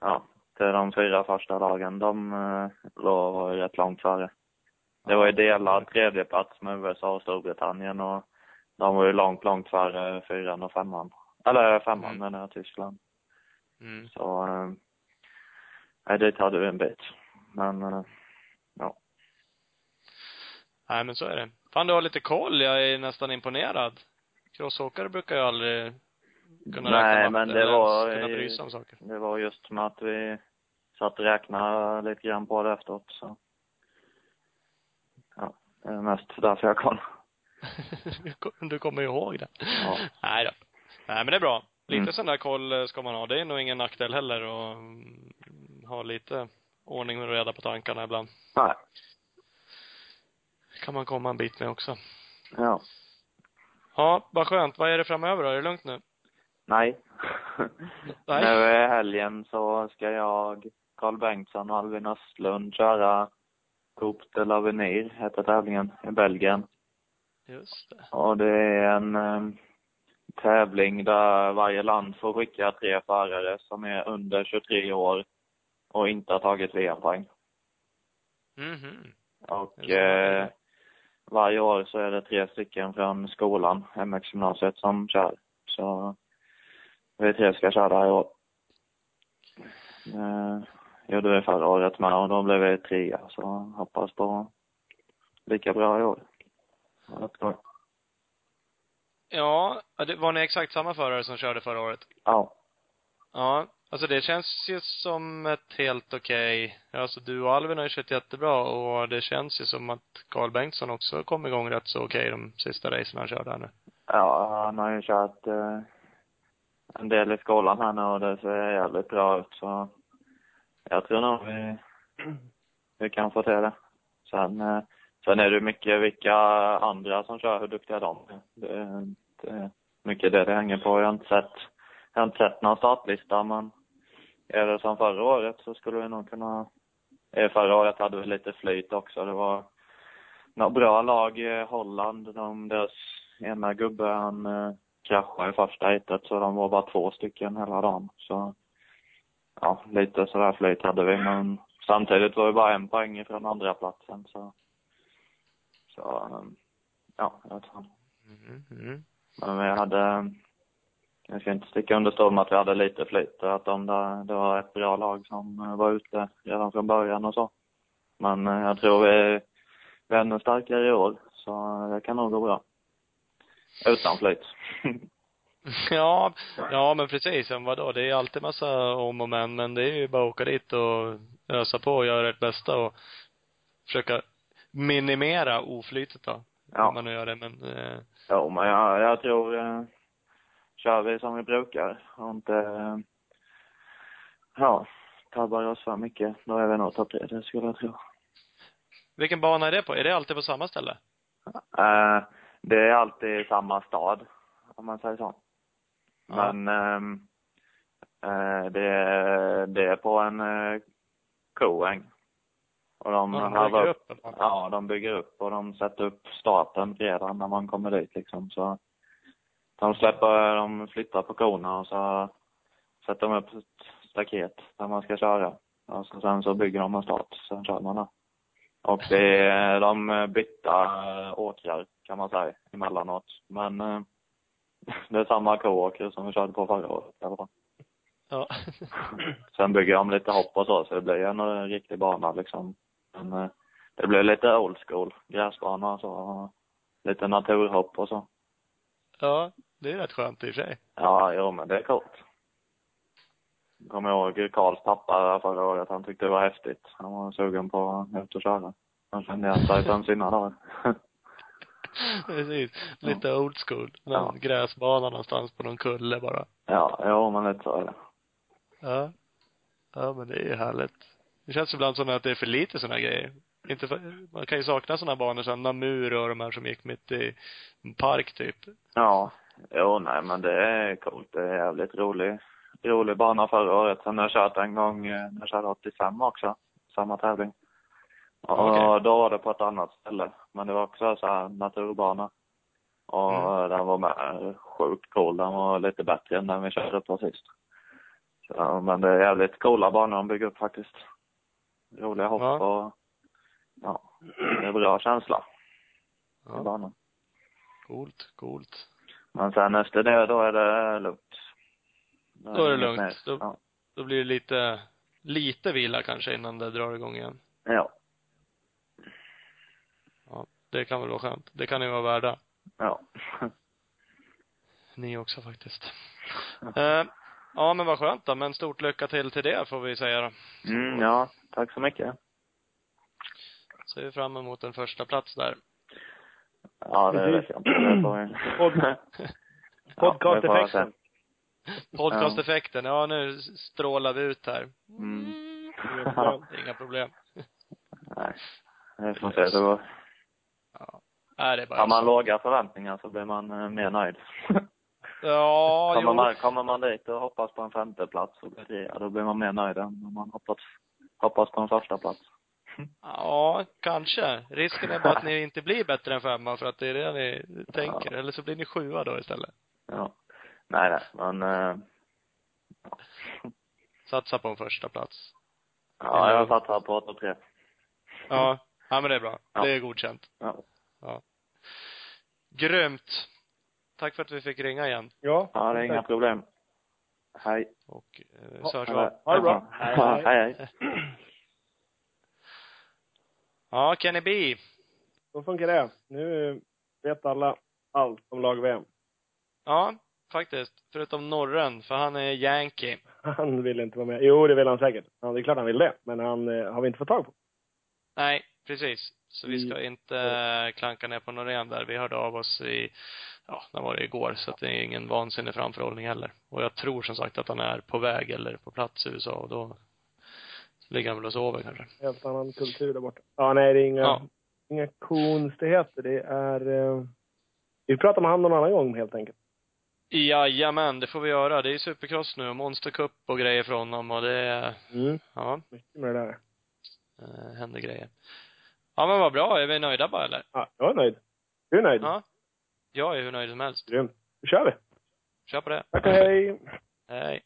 ja, till de fyra första lagen, de eh, låg ju rätt långt före. Det var ju delad tredjeplats med USA och Storbritannien och de var ju långt, långt före fyran och femman. Eller femman Mm. menar jag, Tyskland. Mm. Så, eh, nej, dit hade vi en bit. Men, ja. Nej men så är det. Fan du har lite koll, jag är nästan imponerad. Crossåkare brukar ju aldrig kunna Nej, räkna men det var kunna bry sig om saker. Det var just med att vi satt och räknade lite grann på det efteråt så. Ja, det är mest därför jag koll. du kommer ihåg det. Ja. Nej då. Nej men det är bra. Lite Mm. sån där koll eh, ska man ha. Det är nog ingen nackdel heller att mm, ha lite ordning och reda på tankarna ibland. Nej. Kan man komma en bit med också. Ja. Ja, vad skönt. Vad är det framöver då? Är det lugnt nu? Nej. Nej. Nu i helgen så ska jag, Carl Bengtsson och Alvin Östlund köra Coupe de l'Avenir, heter tävlingen, i Belgien. Just det. Och det är en eh, tävling där varje land får skicka tre förare som är under 23 år och inte har tagit VM-poäng. Mhm. Och är så. eh, varje år så är det tre stycken från skolan, MX-gymnasiet, som kör. Så vi tre ska köra i år. Eh, gjorde vi förra året med och då blev vi trea, så hoppas på lika bra i år. Ja. Ja, det- var ni exakt samma förare som körde förra året? Ja. Ja. Alltså det känns ju som ett helt okej, alltså du och Alvin har ju kört jättebra och det känns ju som att Carl Bengtsson också kom igång rätt så okej de sista racen han körde här nu. Ja, han har ju kört eh, en del i skolan här nu och det ser jävligt bra ut så jag tror nog vi, vi kan få till det. Sen, eh, sen är det mycket vilka andra som kör, hur duktiga de är. Det är inte mycket det det hänger på. Jag har inte sett, jag har inte sett någon startlista men är det som förra året så skulle vi nog kunna, eh, förra året hade vi lite flyt också. Det var några bra lag i Holland. De, deras ena gubbe han eh, kraschade i första heatet så de var bara två stycken hela dagen. Så ja, lite sådär flyt hade vi men samtidigt var det bara en poäng från andra platsen så så um, ja, jag vet inte. Mm, mm. Men vi hade jag ska inte sticka under stol med att vi hade lite flyt att de där, det var ett bra lag som eh, var ute redan från början och så. Men eh, jag tror vi, vi är ännu starkare i år så det kan nog gå bra. Utan flyt. Ja, ja men precis. Vadå, det är alltid massa om och men, men det är ju bara att åka dit och ösa på och göra ert bästa och försöka minimera oflytet då. Ja. Om man nu gör det, men eh, Jo, men jag, jag tror, eh, kör vi som vi brukar och inte, ja, tabbar oss för mycket, då är vi nog topp tre, det skulle jag tro. vilken bana är det på? Är det alltid på samma ställe? Eh, det är alltid samma stad, om man säger så. Ja. Men ehm, eh, det, är, det är på en eh, koäng. Och de Ja, de bygger upp. Ja, de bygger upp och de sätter upp starten redan när man kommer dit liksom. Så de släpper, de flyttar på korna och så sätter de upp ett staket där man ska köra. Och så, sen så bygger de en start, sen kör man där. Och det de bytta åkrar kan man säga emellanåt. Men eh, det är samma koåker som vi körde på förra året i alla fall. Ja. Sen bygger de lite hopp och så, så det blir en riktig bana liksom. Men eh, det blir lite old school, gräsbana och så. Lite naturhopp och så. Ja, det är rätt skönt i och för sig. Ja, jo men det är coolt. Kommer ihåg Karls pappa förra året, han tyckte det var häftigt. Han var sugen på att ut och köra. Han kände igen sig från sina dagar. Precis. Lite old school. Någon Ja. gräsbana någonstans på någon kulle bara. ja, jo men lite så är det. Ja. Ja, men det är ju härligt. Det känns ibland som att det är för lite såna grejer. Inte för, man kan ju sakna såna banor som Namur och de här som gick mitt i en park typ. Ja, jo nej men det är coolt. Det är jävligt rolig, rolig bana förra året. Sen har jag kört en gång, eh, när jag körde 85 också, samma tävling. Och Okej. då var det på ett annat ställe. Men det var också så här naturbana. Och Mm. den var med sjukt cool. Den var lite bättre än den vi körde på sist. Så, men det är jävligt coola banor de bygger upp faktiskt. Roliga hopp Ja. och ja, det är bra känsla i Ja. banan. Coolt, coolt. Men sen efter det, då är det lugnt. Då är det lugnt. mer. Då- Ja. Då blir det lite, lite vila kanske innan det drar igång igen. ja. Ja. Det kan väl vara skönt. Det kan ni vara värda. Ja. Ni också faktiskt. Eh, ja, men vad skönt då. Men stort lycka till till det får vi säga då. Mm, ja, tack så mycket. Ser vi fram emot en första plats där. Ja, det vet jag inte. Det Ja, det Podcasteffekten. Podcasteffekten. Ja, nu strålar vi ut här. Mm. Ja. Det är inga problem. Nej, vi får se hur det går. Ja. Nej, det är bara Har man så. låga förväntningar så blir man eh, mer nöjd. Ja, kommer, jo. man, kommer man dit och hoppas på en femteplats blir trea, då blir man mer nöjd än om man hoppas, hoppas på en första plats. Ja, kanske. Risken är bara att ni inte blir bättre än femma för att det är det ni tänker. Eller så blir ni sjua då istället. Ja. Nej, nej, men eh, Satsa på en första plats. ja, jag satsar på topp tre. Ja. Ja, men det är bra. Ja. Det är godkänt. Ja. Ja. Grymt. Tack för att vi fick ringa igen. Ja. ja, det är inga problem. Hej. Och eh, så hörs vi Ha- det bra. Hej, hej. hej. Ja, Kenny B. Så funkar det. Nu vet alla allt om lag-VM. Ja, faktiskt. Förutom Norren, för han är yankee. Han vill inte vara med. Jo, det vill han säkert. Ja, det är klart han vill det. Men han eh, har vi inte fått tag på. Nej, precis. Så vi ska Mm. inte eh, klanka ner på Norén där. Vi hörde av oss i, ja, när var det igår, så att det är ingen vansinnig framförhållning heller. Och jag tror som sagt att han är på väg eller på plats i USA och då ligger han väl och sover kanske. Helt annan kultur där borta. Ja, nej, det är inga, Ja. inga konstigheter. Det är... Eh, vi pratar med han någon annan gång helt enkelt. Jajamän, det får vi göra. Det är supercross nu och Monster Cup och grejer från honom och det, Mm. ja, Mycket med det där. eh, händer grejer. Ja men vad bra, är vi nöjda bara eller? Ja, jag är nöjd. Du är nöjd? Ja. Jag är hur nöjd som helst. Grymt. Då kör vi. Kör på det. Tack och hej. Hej.